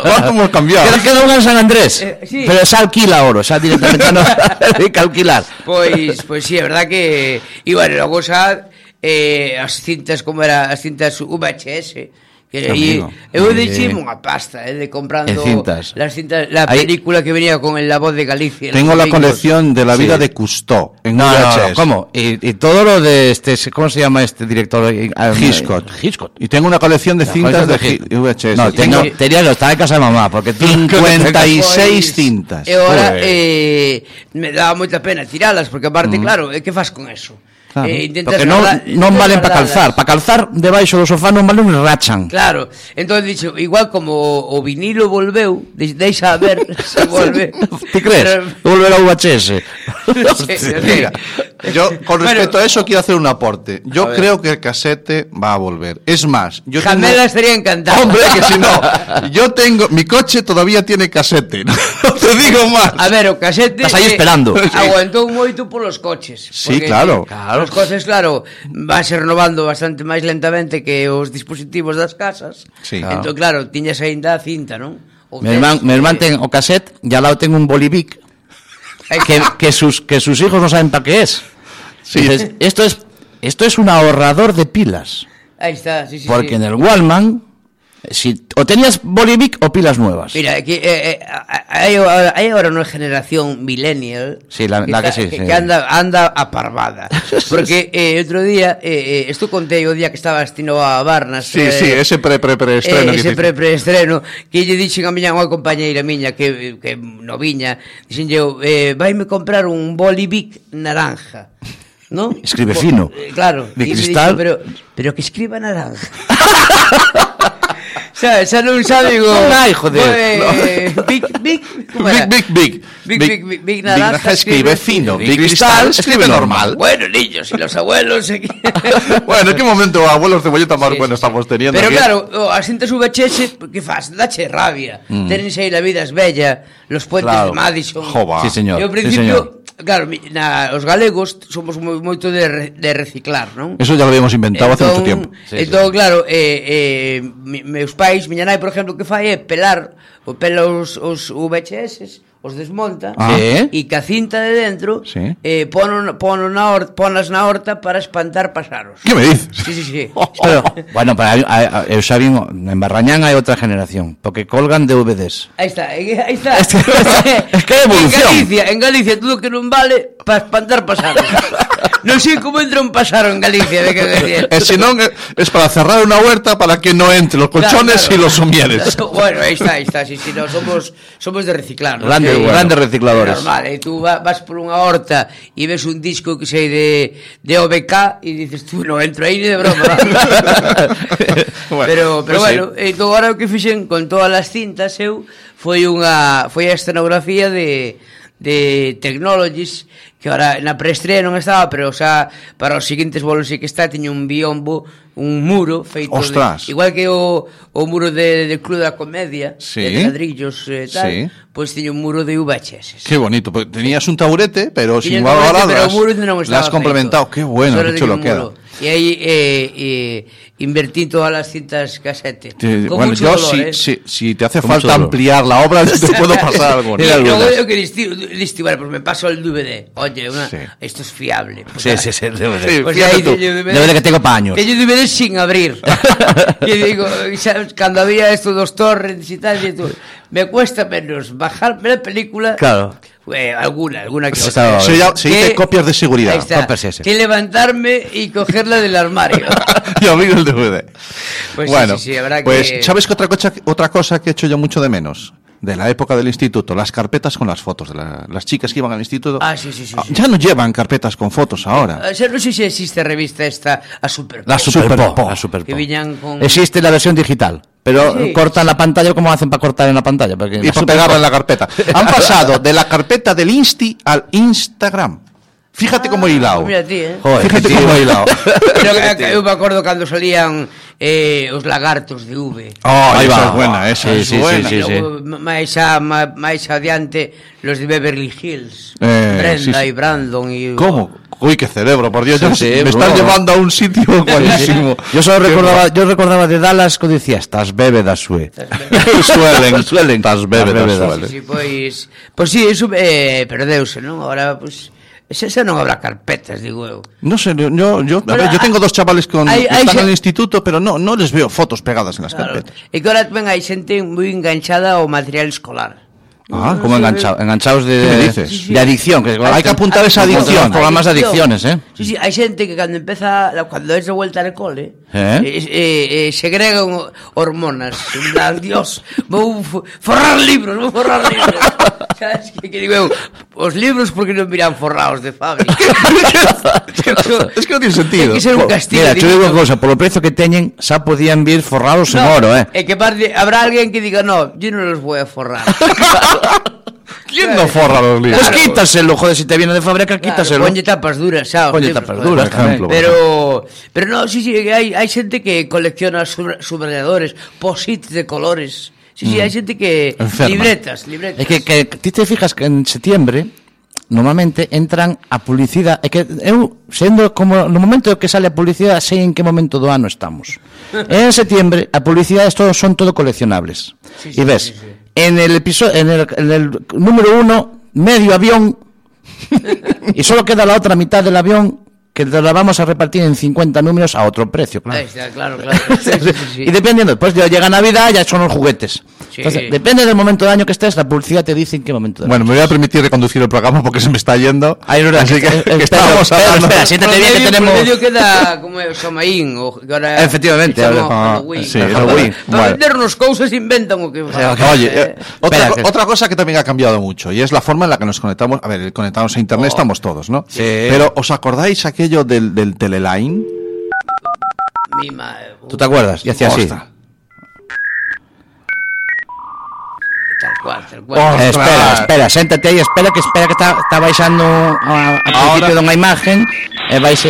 ¿Cuánto hemos cambiado? Queda, queda una en San Andrés. Eh, sí. Pero esa alquila euro, xa directamente non calcular. Pois, pois si, sí, é verdad que... E, bueno, logo xa eh, as cintas, como era, as cintas VHS, E, eu deixei unha pasta, eh, de comprando cintas. las cintas, la Ahí... película que venía con el La Voz de Galicia. Tengo la colección de la vida sí. de Cousteau en no, VHS. No, no, ¿cómo? Y, y, todo lo de este, ¿cómo se llama este director? Eh, eh, eh, Hitchcock. Hitchcock. Y tengo una colección de la cintas de, de VHS. No, tengo, y... tenía, lo estaba en casa de mamá, porque 56 cintas. E ahora eh, me daba moita pena tiralas, porque aparte, mm. claro, eh, que fas con eso? Claro, eh, intentas porque non, non valen para calzar. Para calzar debaixo do sofá non valen rachan. Claro, entón dixo Igual como o vinilo volveu Deixa a ver se volve. Ti crees? Volver ao VHS sí, sí, Yo, con respecto bueno, a eso, quiero hacer un aporte. Yo creo que el casete va a volver. Es más, yo Jamela tengo... estaría encantada. Hombre, que si no. Yo tengo. Mi coche todavía tiene casete. No te digo más. A ver, o casete. Estás ahí esperando. Aguantou moito polos coches. Sí, claro. claro. Os coches, claro, vanse renovando bastante máis lentamente que os dispositivos das casas. Sí, claro. Entón, claro, tiñas ainda a cinta, non? O mi irmán, mi eh, ten o cassette, ya lado tengo un bolivic que, que, sus, que sus hijos no saben para qué es. Sí. Entonces, esto es, esto es un ahorrador de pilas. Ahí está, sí, sí. Porque sí. en el Wallman, si, o tenías Bolivic o pilas nuevas. Mira, que, eh, eh, hay, ahora, hay, ahora una generación millennial sí, la, que, la que, está, sí, que sí. anda, anda aparvada. Porque eh, otro día, eh, eh esto conté o día que estaba destino a Barnas. Sí, sí, eh, ese pre-pre-preestreno. Eh, ese pre-preestreno, que lle dixen a miña unha compañeira miña que, que no viña, dixen eu, eh, vaime comprar un Bolivic naranja. ¿No? Escribe fino. eh, Claro, De cristal. pero pero que escriba naranja. Xa, xa non hai, joder. Big big? Big, big, big. Big, big, big, big naranja escribe fino. Big Big cristal escribe normal. Bueno, niños, y los abuelos. Bueno, ¿en qué momento abuelos cebolleta más Sí, bueno sí, estamos teniendo Pero aquí? claro, o, as cintas VHS, que faz? Dache rabia. Mm. Tenense aí la vida es bella, los puentes Claro. de Madison. Jova. Sí, señor. E sí, principio, claro, na, os galegos somos moi, moito de, re, de reciclar, non? Eso ya lo habíamos inventado hace mucho tiempo. Sí, entón, claro, eh, eh, meus pais, nais, miña nai, por exemplo, que fai é pelar Pois o pela os, os VHS, os desmonta ah. e sí. que a cinta de dentro sí. eh, pono, pono na or, ponas na horta para espantar pasaros. Que me dices? Sí, sí, sí. Pero, bueno, para, a, a, eu xa vin, en Barrañán hai outra generación, porque colgan DVDs. Aí está, aí está. Es que, es que evolución. En Galicia, en Galicia, tudo que non vale para espantar pasaros. non sei como entra un pasaro en Galicia de que E se non é para cerrar unha huerta para que non entre los colchones claro, claro. e los somieres. Bueno, aí está, aí está, sí, si, si, no, somos, somos de reciclar. ¿no? Grande, bueno. Grandes recicladores. Normal, e tú vas por unha horta e ves un disco que sei de, de OBK e dices tú, no entro aí ni de broma. bueno, pero pero pues bueno, sí. entón agora o que fixen con todas as cintas eu foi unha foi a escenografía de de Technologies que ahora na preestrela non estaba, pero xa para os seguintes bolos sí que está, tiña un biombo, un muro feito Ostras. de, igual que o, o muro de, de Club da Comedia, sí. de ladrillos e eh, tal, sí. pois pues, tiña un muro de VHS. Que bonito, pues, tenías un taburete, pero tiña sin taburete, pero o muro non estaba. Las complementado, qué bueno, que chulo queda. E aí eh, eh, invertí todas as cintas casete. Te- Con bueno, mucho yo dolor, si, eh. si, si te hace Con falta dolor. ampliar la obra, te puedo pasar algo. Y luego yo que listi, bueno, pues me paso el DVD. Oye, una- Sí. esto es fiable. Pues, Sí, sí, sí. Sí, Pues ahí tú. DVD, de que tengo pa años. teño DVD sin abrir. y digo, ¿sabes? cuando había esto dos torrents y tal, y tú, me cuesta menos bajarme la película. Claro. Eh, alguna, alguna que Pues otra. Se, se dice Que- copias de seguridad. Ahí está. Que levantarme y cogerla del armario. y abrir el DVD. Pues sí, bueno, sí, sí, habrá pues que- ¿sabes qué otra cosa, otra cosa que he hecho yo mucho de menos? De la época del instituto, las carpetas con las fotos de la- las chicas que iban al instituto. Ah, sí, sí, sí, Ah, sí. Ya no llevan carpetas con fotos ahora. O sea, no sé si existe revista esta a Super La Pop, Super. La Super que Existe la versión digital, Pero sí. cortan la pantalla como hacen para cortar en la pantalla. Porque y para pegarla en la carpeta. Han pasado de la carpeta del Insti al Instagram. Fíjate ah, he hilado. Mira ti, eh. Joder, Fíjate tío. como hilado. Pero, eu me acordo cando salían eh, os lagartos de V. Oh, aí va. Esa buena, esa sí, es sí, buena. Sí, sí, sí. Máis, a, máis adiante, los de Beverly Hills. Eh, Brenda sí, sí. e Brandon. Y, ¿Cómo? Uy, qué cerebro, por Dios, sí, yo, sí, me estás llevando a un sitio buenísimo. Yo solo recordaba, yo recordaba de Dallas que decía, estás bébedas, sue. suelen, suelen, estás bébedas, suelen. Sí, pois, pois sí, eso eh, perdeuse, non? Agora, pois, pues, Ese, se non habrá carpetas, digo eu. No sé, yo, yo, a ver, yo tengo ah, dos chavales con, hay, que hay están en el instituto, pero no, no les veo fotos pegadas en las claro. carpetas. E que ahora tamén hai xente moi enganchada ao material escolar. Ah, como enganchado, enganchados de, de adicción. Que Hay que apuntar esa adicción. programas de adicciones, ¿eh? Sí, sí, hai xente que cando empeza, la- cuando es de vuelta al cole, Eh? eh? Eh, eh, segregan hormonas. Plan, Dios, vou forrar libros vou forrar libros. Sabes que, que digo eu os libros porque non miran forrados de fábrica. Es que, no, non tiene sentido. Que ser un castigo mira, digo unha cosa polo prezo que teñen xa podían vir forrados no, en oro eh? e que parte, habrá alguén que diga no, yo non los voy a forrar ¿Quién no eh, forra los libros? Pues quítaselo, joder, si te viene de fábrica, quítaselo. Claro, ponlle tapas duras, xa. Ponlle tapas duras, por ejemplo. Pero, pero no, sí, sí, hai, hai xente que colecciona subrayadores, posits de colores. Sí, sí, mm. hai xente que... Enferma. Libretas, libretas. É que, que ti te fijas que en septiembre normalmente entran a publicidade é que eu sendo como no momento que sale a publicidade sei en que momento do ano estamos en septiembre a publicidade todos son todo coleccionables sí, sí, e ves sí, sí en el episodio en el, en el número uno medio avión. Y solo queda la otra mitad del avión que la vamos a repartir en 50 números a otro precio claro está, claro, claro. Sí, sí, sí, sí. y dependiendo, después ya llega Navidad, ya son los juguetes. Sí. Entonces, depende del momento de año que estés, la publicidad te dice en qué momento de Bueno, me voy a permitir reconducir el programa porque se me está yendo. Ay, no, Así que- que, eh, que espera, hablando. siéntate bien que tenemos... Medio queda como o que ahora... Efectivamente, ahora- Halloween. sí, Para- Halloween, Para vale. vendernos cousas inventan o que... Oye, eh, otra, Espera, cosa que también ha cambiado mucho y es la forma en la que nos conectamos. A ver, conectamos a internet estamos todos, ¿no? Sí. Pero ¿os acordáis aquello del, del teleline? Mi madre. ¿Tú te acuerdas? Y hacía así. Tal cual, tal cual. Eh, espera, espera, séntate aí, espera que espera que está, está baixando a, a principio Ahora- dunha imagen e vais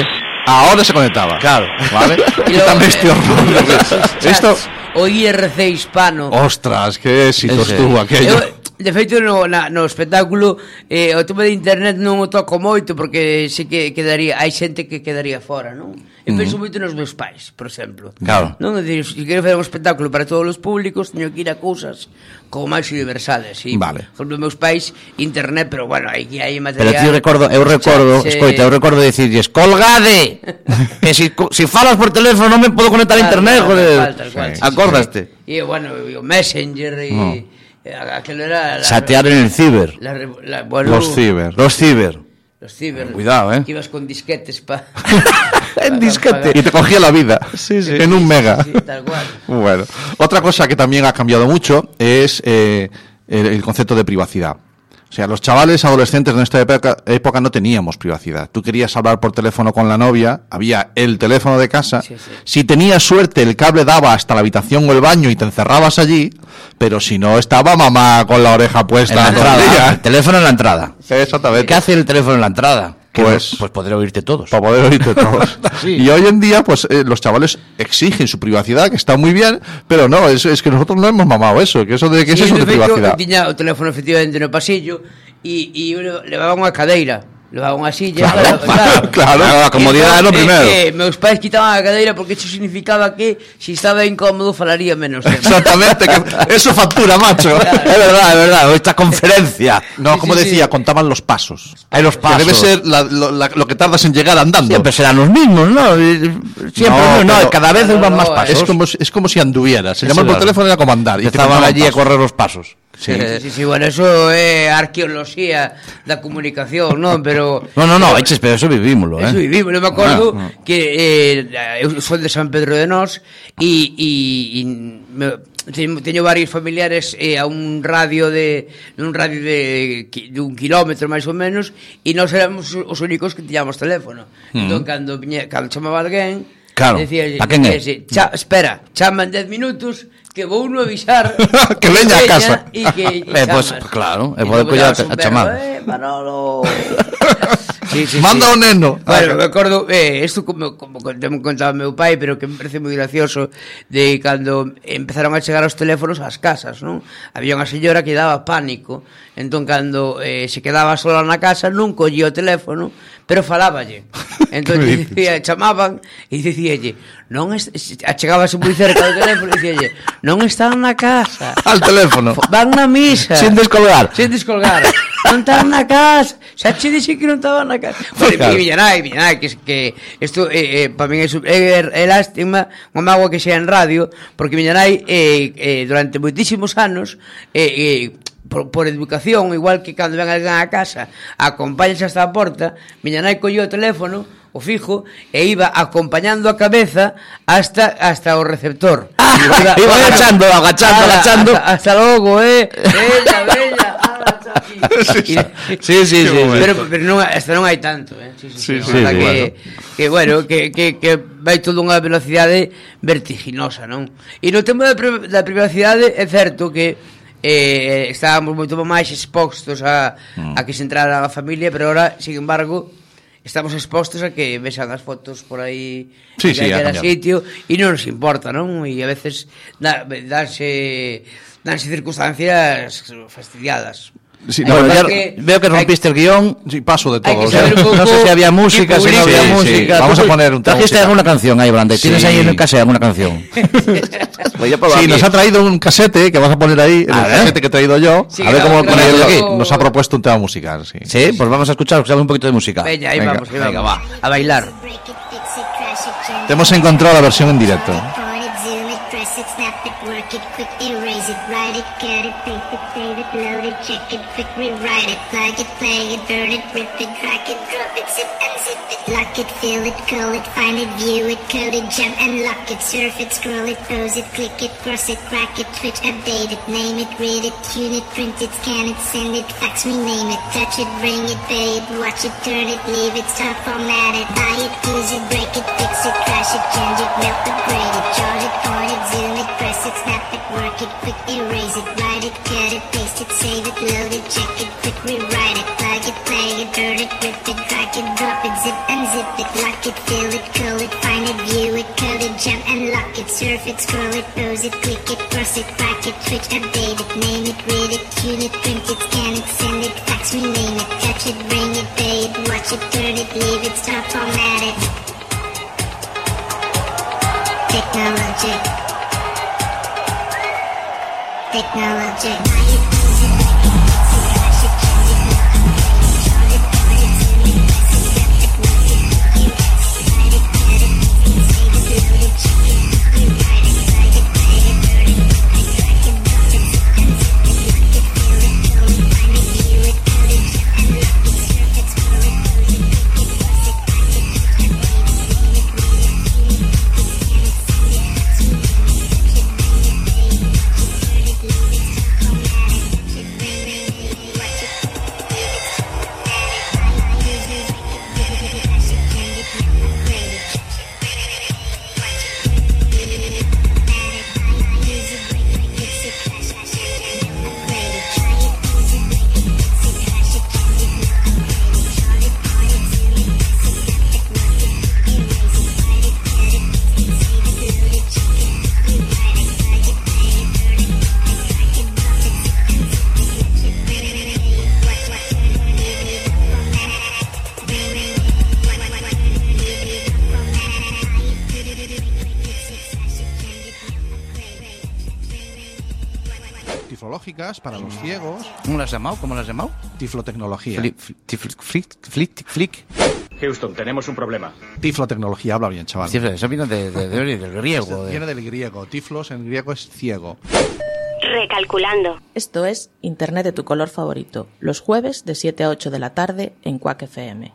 Ahora se conectaba. Claro. ¿Vale? Y Quítame luego, horror. chats, Esto. O IRC hispano. Ostras, qué éxito Ese. estuvo aquello. Eu, De feito, no, na, no espectáculo, eh, o tema de internet non o toco moito, porque sei que quedaría, hai xente que quedaría fora, non? E uh -huh. penso moito nos meus pais, por exemplo. Claro. Non, é dicir, se quero facer un espectáculo para todos os públicos, teño que ir a cousas como máis universales. E, vale. Por exemplo, meus pais, internet, pero bueno, hai que hai material... Pero ti recordo, eu recordo, se... escoita, eu recordo dicirlles, colgade! que si, si falas por teléfono non me podo conectar a internet, joder. Acordaste? Sí. E, bueno, o Messenger e... No era la, Chatear en el ciber. la, revo- la, bueno, Los ciber. Los ciber. Los ciber. Cuidado, eh. Que ibas con disquetes pa... En disquete. Y te cogía la vida. En un mega. Sí, tal cual. Bueno, otra cosa que también ha cambiado mucho es eh, el, el concepto de privacidad. O sea, los chavales adolescentes de esta época, época no teníamos privacidad. Tú querías hablar por teléfono con la novia, había el teléfono de casa. Sí, sí. Si tenías suerte, el cable daba hasta la habitación o el baño y te encerrabas allí, pero si no, estaba mamá con la oreja En puesta la todo el entrada. El teléfono en la entrada. Exactamente. ¿Qué hace el teléfono en la entrada? Pues- pues poder oírte todos. para poder oírte todos. Sí. Y hoy en día, pues eh, los chavales exigen su privacidad, que está muy bien, pero no, es, es que nosotros no hemos mamado eso, que eso de que es Sí, eso de privacidad. eu tiña o teléfono efectivamente no pasillo e, e eu le- levaba unha cadeira levaba unha silla Claro, para- claro, a comodidade lo Entón, primero. eh, eh, meus pais quitaban a cadeira porque iso significaba que se estaba incómodo falaría menos tempo. Exactamente, que eso factura, macho. É verdad, é verdad, esta conferencia. No, como Sí, sí, decía, sí. contaban los pasos. Hay los Que debe pasos. ser la- lo, la- lo que tardas en llegar andando. Siempre serán los mismos, ¿no? Siempre, No, no, no, cada vez No, van no, más pasos. Es como, si- es como si anduvieras. Se Sí, llaman por claro. teléfono y era como andar. Y te Estaban allí a pasos. correr los pasos. Sí, sí, sí, sí, bueno, eso é arqueoloxía da comunicación, non? Pero No, no, no, eches, pero eso vivímoslo, eh. Eso vivímolo, me acordo no, ah, no. Ah. que eh, eu son de San Pedro de Nós e e, e me, teño, teño varios familiares eh, a un radio de un radio de, de un quilómetro máis ou menos e nós éramos os únicos que tiñamos teléfono. Mm. Entón cando viña, cando chamaba alguén Claro, decía, a quen é? Decía, Cha, espera, chaman 10 minutos que vou no avisar que veña a casa. e que eh, pues, pois, claro, e pode collarte pois a chamada. eh, Manolo. Sí, sí, manda sí. o neno. Bueno, ah, me acordo, eh, isto como, como, como contaba meu pai pero que me parece moi gracioso de cando empezaron a chegar os teléfonos ás casas non? había unha señora que daba pánico. Entón cando eh, se quedaba sola na casa non collía o teléfono pero faláballe. Entón dicía, chamaban e dicíalle, non es, achegábase moi cerca do teléfono e dicíalle, non están na casa. Al teléfono. Van na misa. Sin descolgar. Sin descolgar. non están na casa. Xa che dixe que non estaban na casa. Vale, claro. miña nai, miña nai, que, que isto eh, eh, para min é, é, é lástima, unha mágoa que xa en radio, porque miña nai eh, eh, durante moitísimos anos eh, eh, por, por educación, igual que cando ven alguén a casa, acompáñase hasta a porta, miña nai collía o teléfono, o fijo, e iba acompañando a cabeza hasta hasta o receptor. Ah, iba, iba agachando, agachando, ala, agachando. Hasta, hasta logo, eh. Bella, bella. Sí, sí, sí, sí, pero, pero non, hasta non hai tanto, eh. Sí, sí, sí, sí, sí, que, bueno. que bueno, que, que, que vai todo unha velocidade vertiginosa, non? E no tema da, da privacidade é certo que Eh, eh, estábamos moito máis expostos a, mm. a que se entrara a familia, pero ahora, sin embargo, estamos expostos a que vexan as fotos por aí sí, sí, cada sitio e non nos importa, non? E a veces da, danse, danse circunstancias fastidiadas. Sí, Hai no, Bueno, cosas ya que- veo que rompiste el guion. Sí, paso de todo. No sé si había música, si no había Sí, sí. música. Vamos a poner un tema ¿Trajiste alguna canción ahí, Brande? ¿Tienes Sí. ahí en el cassette alguna canción? Voy a probar Sí, nos ha traído un casete que vas a poner ahí, el ver. casete que he traído yo. Sí, a ver cómo lo grabado, ponemos aquí. Nos ha propuesto un tema musical, sí. Sí, pues vamos a escuchar, escuchamos un poquito de música. Venga, vamos, aí venga, vamos. A bailar. Te hemos encontrado la versión en directo. It, quick erase it, write it, cut it, paste it, save it, load it, check it, quick rewrite it, plug it, play it, burn it, rip it, drag it, drop it, zip and zip it, lock it, fill it, call it, find it, view it, code it, jump and lock it, surf it, scroll it, pose it, click it, cross it, crack it, switch, update it, name it, read it, tune it, print it, scan it, send it, fax, rename it, touch it, bring it, pay it, watch it, turn it, leave it, start, format it, buy it, use it, break it, fix it, crash it, change it, melt, upgrade it, charge it, point it, zoom it, press it, snap it, work it, quick erase it, write it, cut it, paste it, save it, load it, check it, quick rewrite it, plug it, play it, burn it, rip it, drag it, drop it, zip and zip it, lock it, fill it, call it, find it, view it, code it, jump and lock it, surf it, scroll it, pose it, click it, cross it, crack it, switch, update it, name it, read it, tune it, print it, scan it, send it, fax, rename it, touch it, bring it, pay it, watch it, turn it, leave it, start, format it. Technology. Technology. Para los ciegos. ¿Cómo las has llamado? ¿Cómo las has llamado? Tiflotecnología. Fli- fli- tifl- flick- flick- flick. Houston, tenemos un problema. Tiflotecnología, habla bien, chaval. Sí, eso viene de, de- de- del griego. de- Viene del griego. Tiflos en griego es ciego. Recalculando. Esto es Internet de tu color favorito, los jueves de 7 a 8 de la tarde en Quack FM.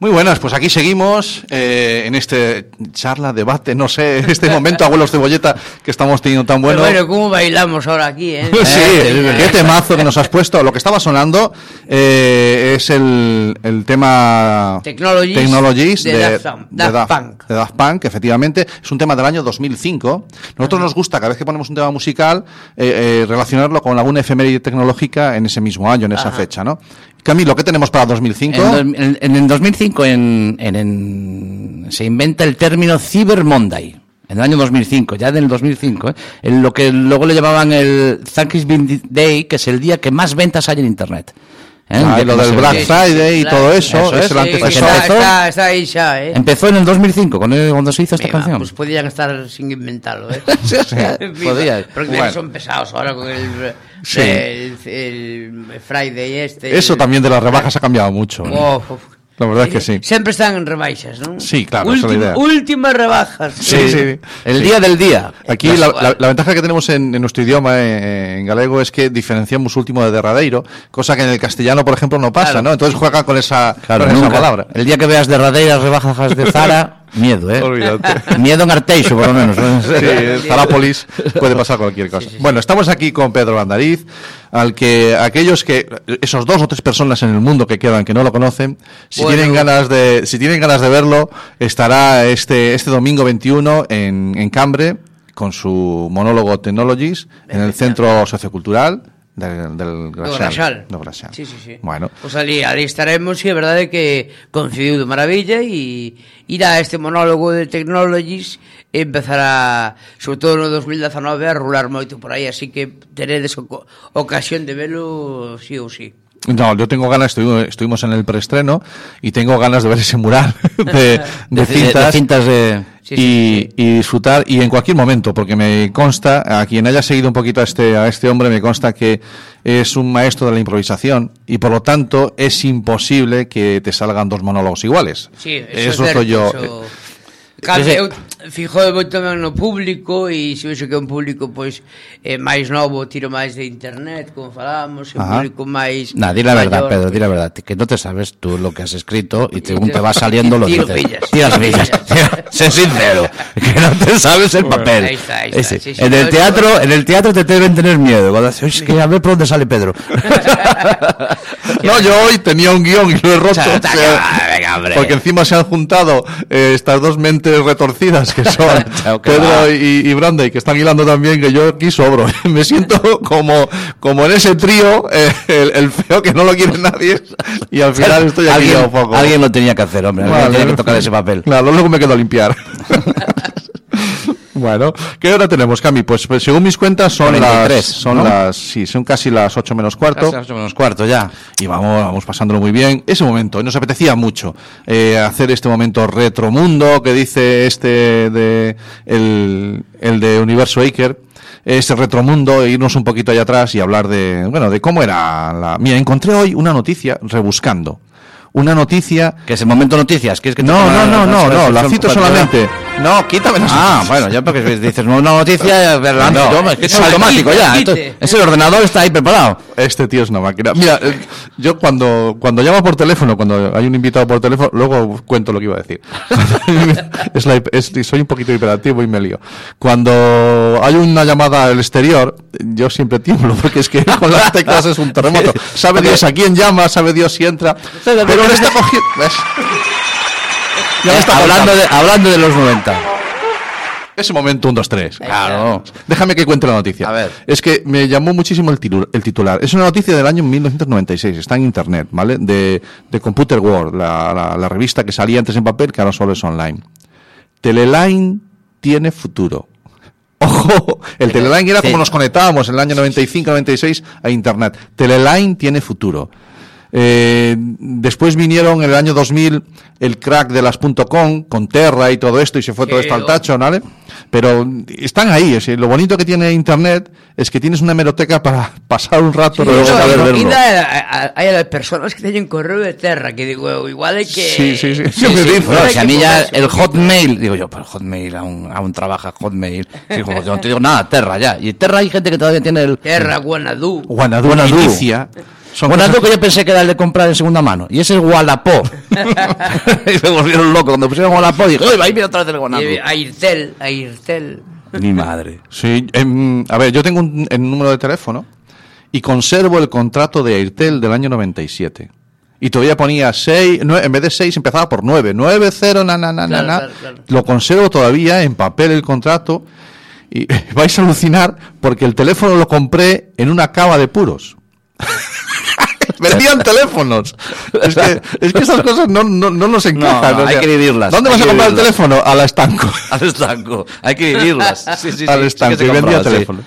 Muy buenas, pues aquí seguimos eh, en este charla, debate, no sé, este momento, abuelos cebolleta, que estamos teniendo tan bueno. Pero bueno, ¿cómo bailamos ahora aquí, eh? sí, Eh, qué temazo que nos has puesto. Lo que estaba sonando eh, es el, el tema Technologies Technologies de Daft Punk. de Daft Punk. de Daft Punk, efectivamente. Es un tema del año 2005. Nosotros nos gusta, cada vez que ponemos un tema musical, eh, eh, relacionarlo con alguna efeméride tecnológica en ese mismo año, en esa fecha, ¿no? Camilo, ¿qué tenemos para 2005? En, en- en el 2005 en, se inventa el término Cyber Monday. En el año 2005, ya en el 2005, ¿eh? En lo que luego le llamaban el Thanksgiving Day, que es el día que más ventas hay en Internet. ¿Eh? El Ah, y lo del Black. Friday y todo eso, es el Sí, que antecesor. Está, está, está ahí ya, eh. Empezó en el 2005, cuando, cuando se hizo esta Venga, canción. Pues podían estar sin inventarlo, ¿eh? Sí. Porque Bueno. son pesados ahora con el, Sí. el, el Friday este. Eso el- también de las rebajas ha cambiado mucho. Oh, oh. La verdad es que sí. Siempre están en rebaixas, ¿no? Sí, claro, esa es la idea. Últimas rebajas. Sí, sí. El día del día. Aquí la, la- la ventaja que tenemos en, en nuestro idioma, eh, en galego, es que diferenciamos último de derradeiro, cosa que en el castellano, por ejemplo, no pasa, Claro. ¿no? Entonces juega con esa, Claro, con esa palabra. El día que veas derradeiras rebajas de Zara, miedo, ¿eh? Olvídate. Miedo en Arteixo, por lo menos. ¿no? Sí, en Zarápolis puede pasar cualquier cosa. Bueno, estamos aquí con Pedro Landariz, al que aquellos que, esos dos o tres personas en el mundo que quedan que no lo conocen, si Bueno. tienen ganas de, si tienen ganas de verlo, estará este, este domingo 21 en, en Cambre con su monólogo Technologies en el Centro Sociocultural del, del Graxal. Do Graxal. Do Graxal. Sí, sí, sí. Bueno. Pois pues ali, ali estaremos e a verdade é que coincidiu de maravilla e irá este monólogo de Technologies e empezará, sobre todo no 2019, a rular moito por aí, así que teredes oc ocasión de velo sí ou sí. No, yo tengo ganas, estuvimos, estuvimos en el preestreno y tengo ganas de ver ese mural de, de De- de- cintas, de cintas de- Sí, y, sí, y disfrutar y en cualquier momento, porque me consta, a quien haya seguido un poquito a este, a este hombre, me consta que es un maestro de la improvisación y por lo tanto es imposible que te salgan dos monólogos iguales. Sí, eso, Eso certo, estoy yo. Eso... Cal, Sí, sí. eu fijo moito tamén no público e se vexo que é un público pois eh, máis novo, tiro máis de internet, como falábamos, é un público máis Nah, di la verdad, Pedro, di la verdad. Que no te sabes tú lo que has escrito y según te va saliendo lo tiro dices. pillas. Tiras pillas. Sé sincero. Que no te sabes el papel. ahí está, ahí está, Ese. sí, sí, en, el teatro, en el teatro te deben tener miedo. Cuando dices, "Uy, es que a ver por dónde sale Pedro. No, yo hoy tenía un guion y lo he roto. Chao, o sea, venga, hombre. porque encima se han juntado eh, estas dos mentes retorcidas que son que Pedro y, y Brandy, que están hilando también, que yo aquí sobro. Me siento como, como en ese trío, eh, el, el feo que no lo quiere nadie, y al final estoy aquí alguien, un poco. alguien lo tenía que hacer, hombre. Alguien Vale, tenía que tocar ese papel. Claro, luego me quedo a limpiar. Bueno, ¿qué hora tenemos, Cami? Pues, pues según mis cuentas son 43, las, son ¿no? las, sí, son casi las ocho menos cuarto. Casi las ocho menos cuarto ya. Y vamos, vamos pasándolo muy bien. Ese momento, nos apetecía mucho eh, hacer este momento retromundo que dice este de el, el de Universo Aker. Ese retromundo, e irnos un poquito allá atrás y hablar de, bueno, de cómo era la. Mira, encontré hoy una noticia rebuscando. Una noticia. Que es el momento noticias. ¿Quieres que No, ponga- no, no, no, no, se- la cito solamente. No, quítame las Ah, bueno, ya porque dices una noticia, No, toma, es es no, automático ya. Entonces, ese ordenador está ahí preparado. Este tío es una máquina. Mira, eh, yo cuando, cuando llamo por teléfono, cuando hay un invitado por teléfono, luego cuento lo que iba a decir. es la es- soy un poquito hiperactivo y me lío. Cuando hay una llamada al exterior, yo siempre tiemblo, porque es que con las teclas es un terremoto. Sabe Dios a quién llama, sabe Dios si entra. Pero le está cogiendo. Hablando, de, hablando de los 90. Ese momento, un, dos, tres. Claro. Déjame que cuente la noticia. A ver. Es que me llamó muchísimo el, titular. Es una noticia del año 1996. Está en internet, ¿vale? De, de Computer World, la, la- la revista que salía antes en papel, que ahora solo es online. Teleline tiene futuro. Ojo, el Teleline era Sí. como nos conectábamos en el año 95-96 a internet. Teleline tiene futuro. Eh, después vinieron en el año 2000 el crack de las .com con Terra y todo esto y se fue todo esto al tacho, ¿vale? Pero están ahí, es decir, lo bonito que tiene Internet es que tienes una hemeroteca para pasar un rato Sí, luego no, saber verlo. ainda hai- hai as persoas que teñen correo de terra que digo, igual hai que Sí, sí, sí. Sí, sí, bueno, hay si a mí ya el. Hotmail, digo yo, pero Hotmail aún, aún trabaja Hotmail. Sí, como yo no te digo nada, Terra ya. Y Terra hay gente que todavía tiene el... Terra, Guanadu. Guanadu, Guanadu. Inicia. Son Bueno, algo que yo pensé que era el de comprar en segunda mano. Y ese es Wallapop. y me volvieron loco. Cuando pusieron Wallapop, dije, ¡Uy, ahí viene otra vez el Guanadu! E Airtel, Airtel. Mi madre. Sí, em, a ver, yo tengo un, el número de teléfono y conservo el contrato de Airtel del año 97. Y todavía ponía 6, en vez de 6 empezaba por 9, 9, 0, na, na, na, na, Claro, na. claro, claro. Lo conservo todavía en papel el contrato y vais a alucinar porque el teléfono lo compré en una cava de puros. Vendían teléfonos. Es que, es que esas cosas no, no, no nos encajan. no, hay sea, que vivirlas, ¿Dónde vas a comprar el teléfono? A la estanco. Al estanco. Hay que vivirlas. Sí, sí, sí. al sí estanco que se y vendía compraba, sí. teléfono.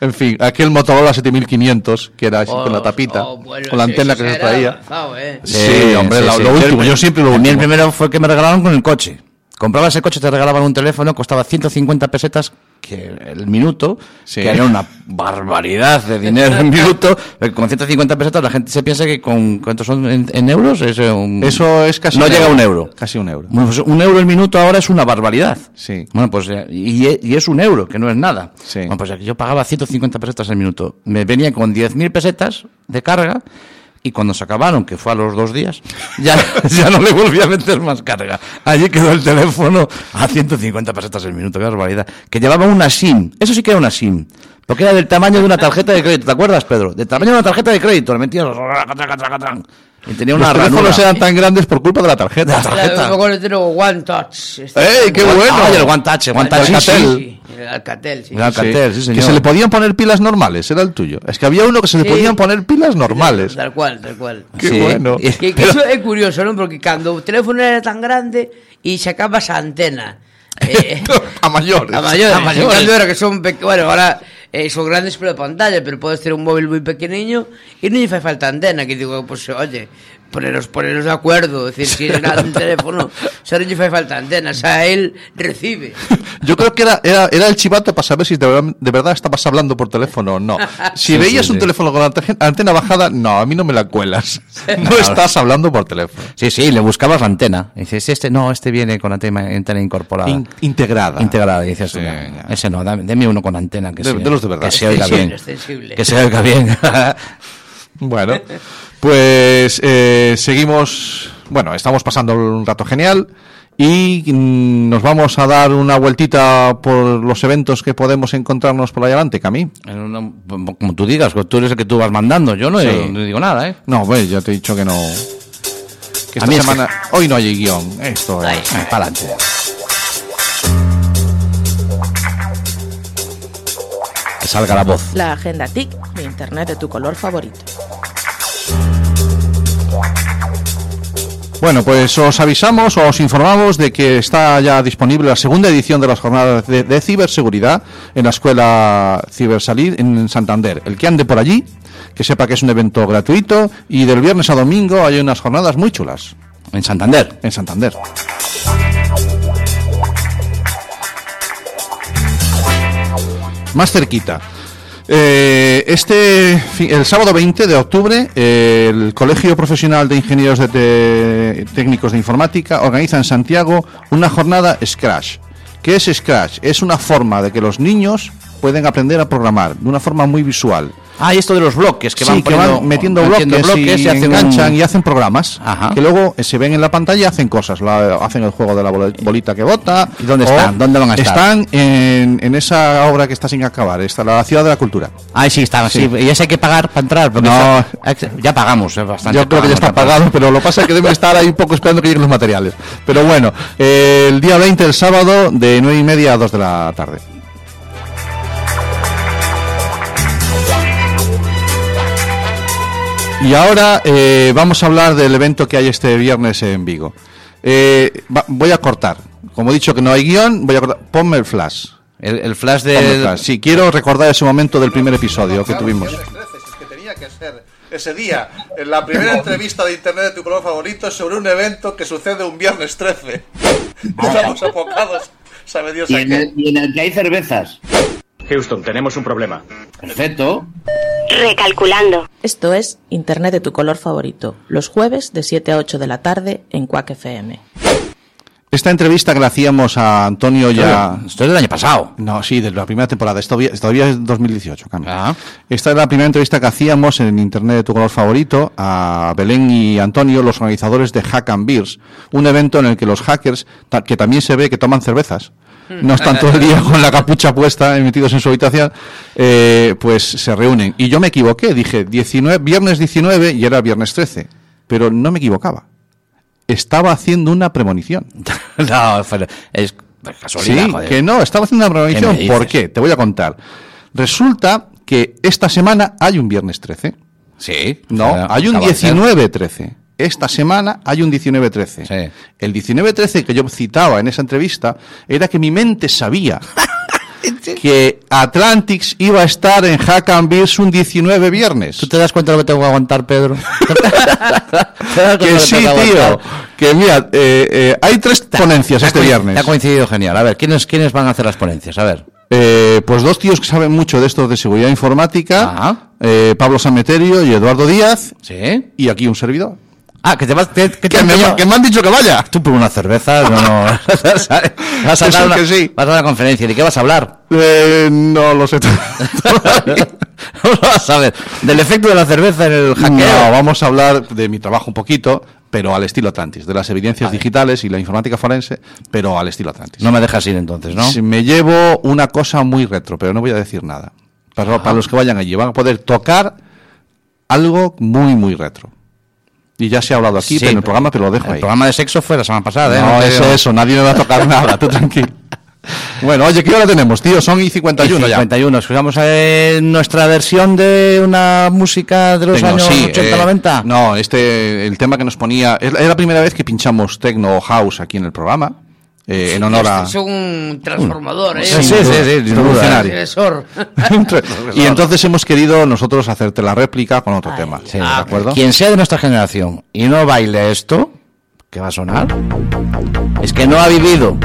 En fin, aquel Motorola 7500, que era así con la tapita, Oh, bueno, con la antena que se traía. avanzado, eh. Sí, hombre, lo- lo último, yo siempre lo mí el último. primero fue que me regalaron con el coche. Comprabas el coche, te regalaban un teléfono, costaba 150 pesetas que el minuto, Sí. que era una barbaridad de dinero en minuto. Con 150 pesetas la gente se piensa que con ¿cuántos son en, en euros? Es un- Eso es casi no llega a euro. un euro. Casi un euro. Bueno, pues un euro el minuto ahora es una barbaridad. Sí. Bueno, pues eh, y, y es un euro, que no es nada. Sí. Bueno, pues yo pagaba 150 pesetas el minuto. Me venía con 10.000 pesetas de carga y cuando se acabaron, que fue a los dos días, ya, ya no le volví a meter más carga. Allí quedó el teléfono a 150 pesetas el minuto, qué barbaridad. Que llevaba una SIM. Eso sí que era una SIM. Porque era del tamaño de una tarjeta de crédito. ¿Te acuerdas, Pedro? Del tamaño de una tarjeta de crédito. Le metías... Y tenía una Los teléfonos eran tan grandes por culpa de la tarjeta. Claro, eu me acuerdo de ter o One Touch. este- ¡Ey, qué One- bueno! Ah, y el One Touch, el One Touch, sí, Alcatel. sí. El Alcatel, sí. El Alcatel, sí, que señor. se le podían poner pilas normales, era el tuyo. Es que había uno que se le Sí. podían poner pilas normales. Tal cual, tal cual. Qué Sí. bueno. Y- Que, que eso é curioso, non? Porque cando o teléfono era tan grande e sacabas a antena. Eh, a mayores. a maiores, A mayores. Era que son pe... bueno, ahora eh, son grandes pela pantalla, pero podes ter un móvil moi pequeniño e non lle fai falta antena, que digo, pues oye, poneros poneros de acuerdo, decir, si es grande un teléfono, lle fai falta antena, xa él recibe. Yo creo que era, era, era el chivato para saber si de verdad, de verdad estabas hablando por teléfono o no. Si Sí, veías sí, un sí. teléfono con ante- antena bajada, no, a mí no me la cuelas. No estás hablando por teléfono. Sí, sí, le buscabas la antena. Y dices, este no, este viene con antena, antena incorporada. In- integrada. integrada. Y dices, no, ese no, dame, deme uno con antena. Que De- se, de los de verdad. Que se oiga bien. extensible. Que se oiga bien. Bueno, pues eh, seguimos. Bueno, estamos pasando un rato genial y mm, nos vamos a dar una vueltita por los eventos que podemos encontrarnos por ahí adelante, Cami. Como tú digas, tú eres el que tú vas mandando. Yo no, Sí. no digo nada, ¿eh? No, pues ya te he dicho que no. Que esta A mí es que- semana. Hoy no hay guion. Esto es. Eh, para adelante. Salga la voz. La agenda TIC de Internet de tu color favorito. Bueno, pues os avisamos, os informamos de que está ya disponible la segunda edición de las jornadas de, de ciberseguridad en la escuela Cibersalir en Santander. El que ande por allí, que sepa que es un evento gratuito y del viernes a domingo hay unas jornadas muy chulas En Santander. en Santander. Más cerquita. Eh, este el sábado 20 de octubre el Colegio Profesional de Ingenieros de Técnicos de Informática organiza en Santiago una jornada Scratch. ¿Qué es Scratch? Es una forma de que los niños pueden aprender a programar de una forma muy visual. Ah, y esto de los bloques, que Sí, van, que poniendo- van metiendo, metiendo bloques, y, hacen enganchan un- y hacen programas Ajá. que luego eh, se ven en la pantalla y hacen cosas. La- hacen el juego de la bol- bolita que bota. ¿Y dónde están? ¿Dónde van a estar? Están en, en esa obra que está sin acabar, está la ciudad de la cultura. Ah, sí, está, sí. Sí. Y ese hay que pagar para entrar. No. está- ya pagamos, eh, bastante. Yo creo que ya está pagado, pero lo que pasa es que deben estar ahí un poco esperando que lleguen los materiales. Pero bueno, eh, el día 20, el sábado, de 9 y media a 2 de la tarde. Y ahora eh, vamos a hablar del evento que hay este viernes en Vigo. Eh, va- voy a cortar. Como he dicho que no hay guion, voy a cortar. Ponme el flash. El, el flash flash. Sí, quiero recordar ese momento del primer episodio que tuvimos. ese día, en la primera entrevista de internet de tu color favorito sobre un evento que sucede un viernes 13. Estamos apocados, sabe Dios Y a en, qué. el, y en el que hay cervezas. Houston, tenemos un problema. Perfecto. Recalculando. Esto es Internet de tu color favorito, los jueves de 7 a 8 de la tarde en Quack FM. Esta entrevista que le hacíamos a Antonio ya... Esto es del año pasado. No, sí, de la primera temporada. Esto todavía, todavía es 2018, Cami. Ah. Esta es la primera entrevista que hacíamos en Internet de tu color favorito a Belén y Antonio, los organizadores de Hack and Beers, un evento en el que los hackers, que también se ve que toman cervezas, no están todo el día con la capucha puesta, metidos en su habitación, eh, pues se reúnen. Y yo me equivoqué, dije 19, viernes 19 y era viernes 13, pero no me equivocaba. Estaba haciendo una premonición. no, es casualidad, Sí, joder. que no, estaba haciendo una ¿Qué premonición. ¿Por qué? Te voy a contar. Resulta que esta semana hay un viernes 13. Sí. No, hay un acaba de ser. 19-13. Esta semana hay un 19-13. Sí. El 19-13 que yo citaba en esa entrevista era que mi mente sabía que Atlantics iba a estar en Hack and Beers un 19 viernes. ¿Tú te das cuenta de lo que tengo que aguantar, Pedro? ¿Te das cuenta de Que sí, que tío. Que mira, eh, eh, hay tres ponencias ha este viernes. Ha coincidido genial. A ver, ¿quiénes, ¿quiénes van a hacer las ponencias? A ver. Eh, pues dos tíos que saben mucho de estos de seguridad informática, eh, Pablo Sameterio y Eduardo Díaz, ¿Sí? y aquí un servidor. Ah, que te vas... Que, que te me, que me han dicho que vaya. Tú por una cerveza, no, no. vas a dar una, que sí. vas a dar una conferencia. ¿De qué vas a hablar? Eh, no lo sé. Vamos a ver. Del efecto de la cerveza en el hackeo. no, vamos a hablar de mi trabajo un poquito, pero al estilo Atlantis, de las evidencias digitales y la informática forense, pero al estilo Atlantis. No me dejas ir entonces, ¿no? Si Me llevo una cosa muy retro, pero no voy a decir nada. Para, para los que vayan allí, van a poder tocar algo muy, muy retro. Y ya se ha hablado aquí Sí, en el pero programa, pero lo dejo El ahí. programa de sexo fue la semana pasada, ¿eh? No, te es digo. eso, nadie me va a tocar nada, tú tranquilo. Bueno, oye, ¿qué hora tenemos, tío? Son y 51 ya. 51. Escuchamos eh, nuestra versión de una música de los Tengo, años sí, 80, eh, 90. No, este, el tema que nos ponía, es la, es la primera vez que pinchamos Tecno House aquí en el programa, eh, en honor a... Son un transformador, ¿eh? Sí, sí, sí, sí, duda. revolucionario. Y entonces hemos querido nosotros hacerte la réplica con otro tema. Sí. ¿De acuerdo? Quien sea de nuestra generación y no baile esto, ¿qué va a sonar? Es que no ha vivido.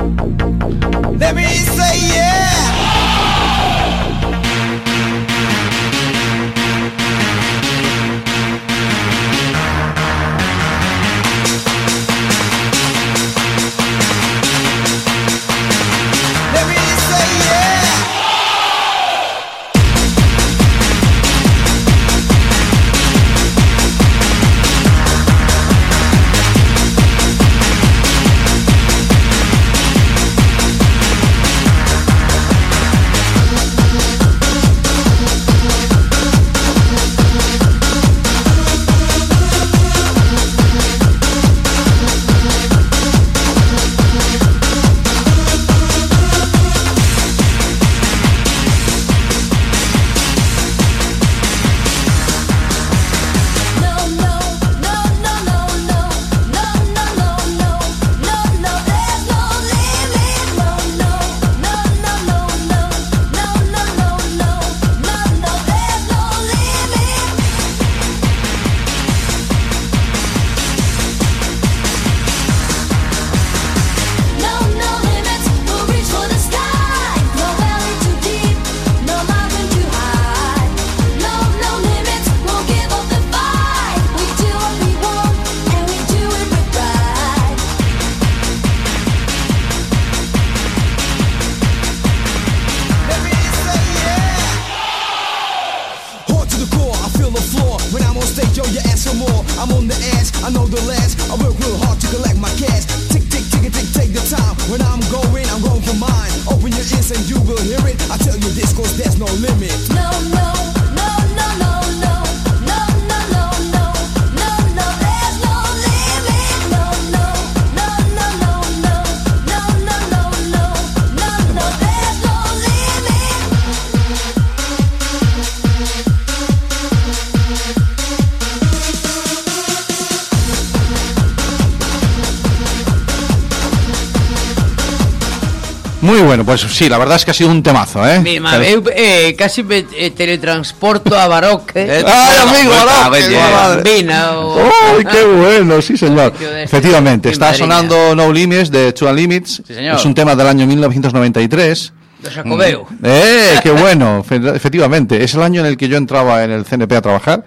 Bueno, pues sí, la verdad es que ha sido un temazo, ¿eh? Mi madre, eu eh, casi me eh, teletransporto a Baroque. ¡Ay, amigo, a Baroque! madre. Bambina o... ¡Ay, qué bueno! Sí, señor. de Efectivamente, en está sonando No Limits de Two Limits. señor. Es un tema del año 1993. Do Xacobeo. ¡Eh, qué bueno! Fe- Efectivamente, es el año en el que yo entraba en el CNP a trabajar.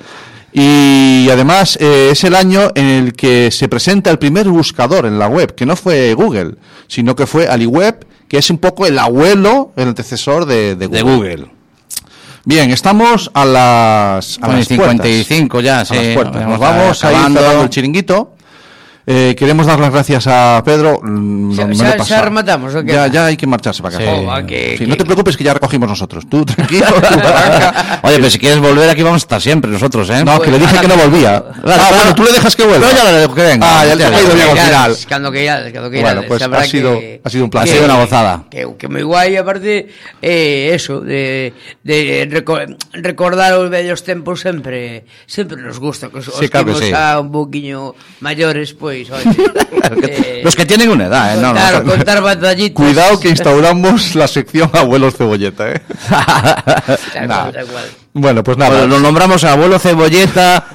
Y además eh, es el año en el que se presenta el primer buscador en la web, que no fue Google, sino que fue AliWeb, que es un poco el abuelo, el antecesor de, de Google. De Google. Bien, estamos a las, a Son las 55 puertas. ya, A sí. las puertas. Nos Vamos vamos a ir acabando. cerrando el chiringuito. Eh, queremos dar las gracias a Pedro. Mm, no lo he xa pasado. rematamos, ¿o qué? Ya, ya hay que marcharse para Sí. casa. Oh, Sí, no te preocupes que ya recogimos nosotros. Tú tranquilo, tú. Oye, pero si quieres volver aquí vamos a estar siempre nosotros, ¿eh? No, que le dije que no volvía. Ah, bueno, tú le dejas que vuelva. No, ya le dejo que venga. Ah, ya le ha ido bien al final. Cando que irades, cando que Bueno, pues ha sido- que- ha sido un placer. que- Ha sido una gozada. Que, que moi guai, aparte, eh, eso, de, de reco- recordar os vellos tempos sempre sempre nos gusta, que os, Sí, os claro que sí. xa un poquinho maiores, pois, eh, Los que tienen una edad, ¿eh? No, no, contar, no. contar batallitas. Cuidado que instauramos la sección Abuelos Cebolleta, ¿eh? Tal Nah. cual, tal cual. Bueno, pues nada. Bueno, lo nombramos abuelo cebolleta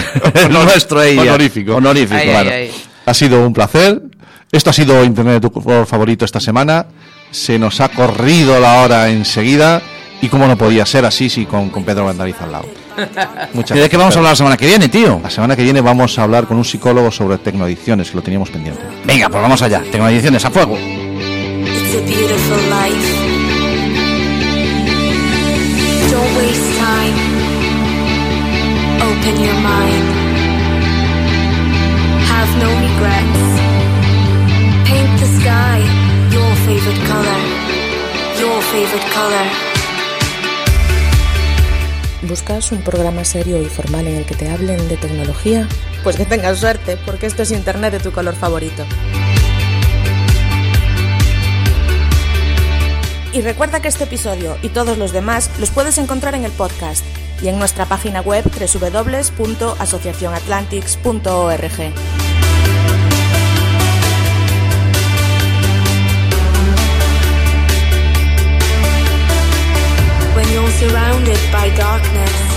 nuestro ella. Honorífico. Honorífico. Ay, claro. ay, ay. Ha sido un placer. Esto ha sido Internet de tu color favorito esta semana. Se nos ha corrido la hora enseguida. Y como no podía ser así, sí, con, con Pedro Vandaliz al lado. Muchas ¿Y de qué vamos a hablar la semana que viene, tío? La semana que viene vamos a hablar con un psicólogo sobre tecnoadicciones, que lo teníamos pendiente. Venga, pues vamos allá. Tengo ediciones a fuego. It's a beautiful life. Don't waste time. Open your mind. Have no regrets. Paint the sky your favorite color. Your favorite color. ¿Buscas un programa serio y formal en el que te hablen de tecnología? Pues que tengas suerte, porque esto es Internet de tu color favorito. Y recuerda que este episodio y todos los demás los puedes encontrar en el podcast y en nuestra página web www.asociacionatlantics.org. surrounded by darkness,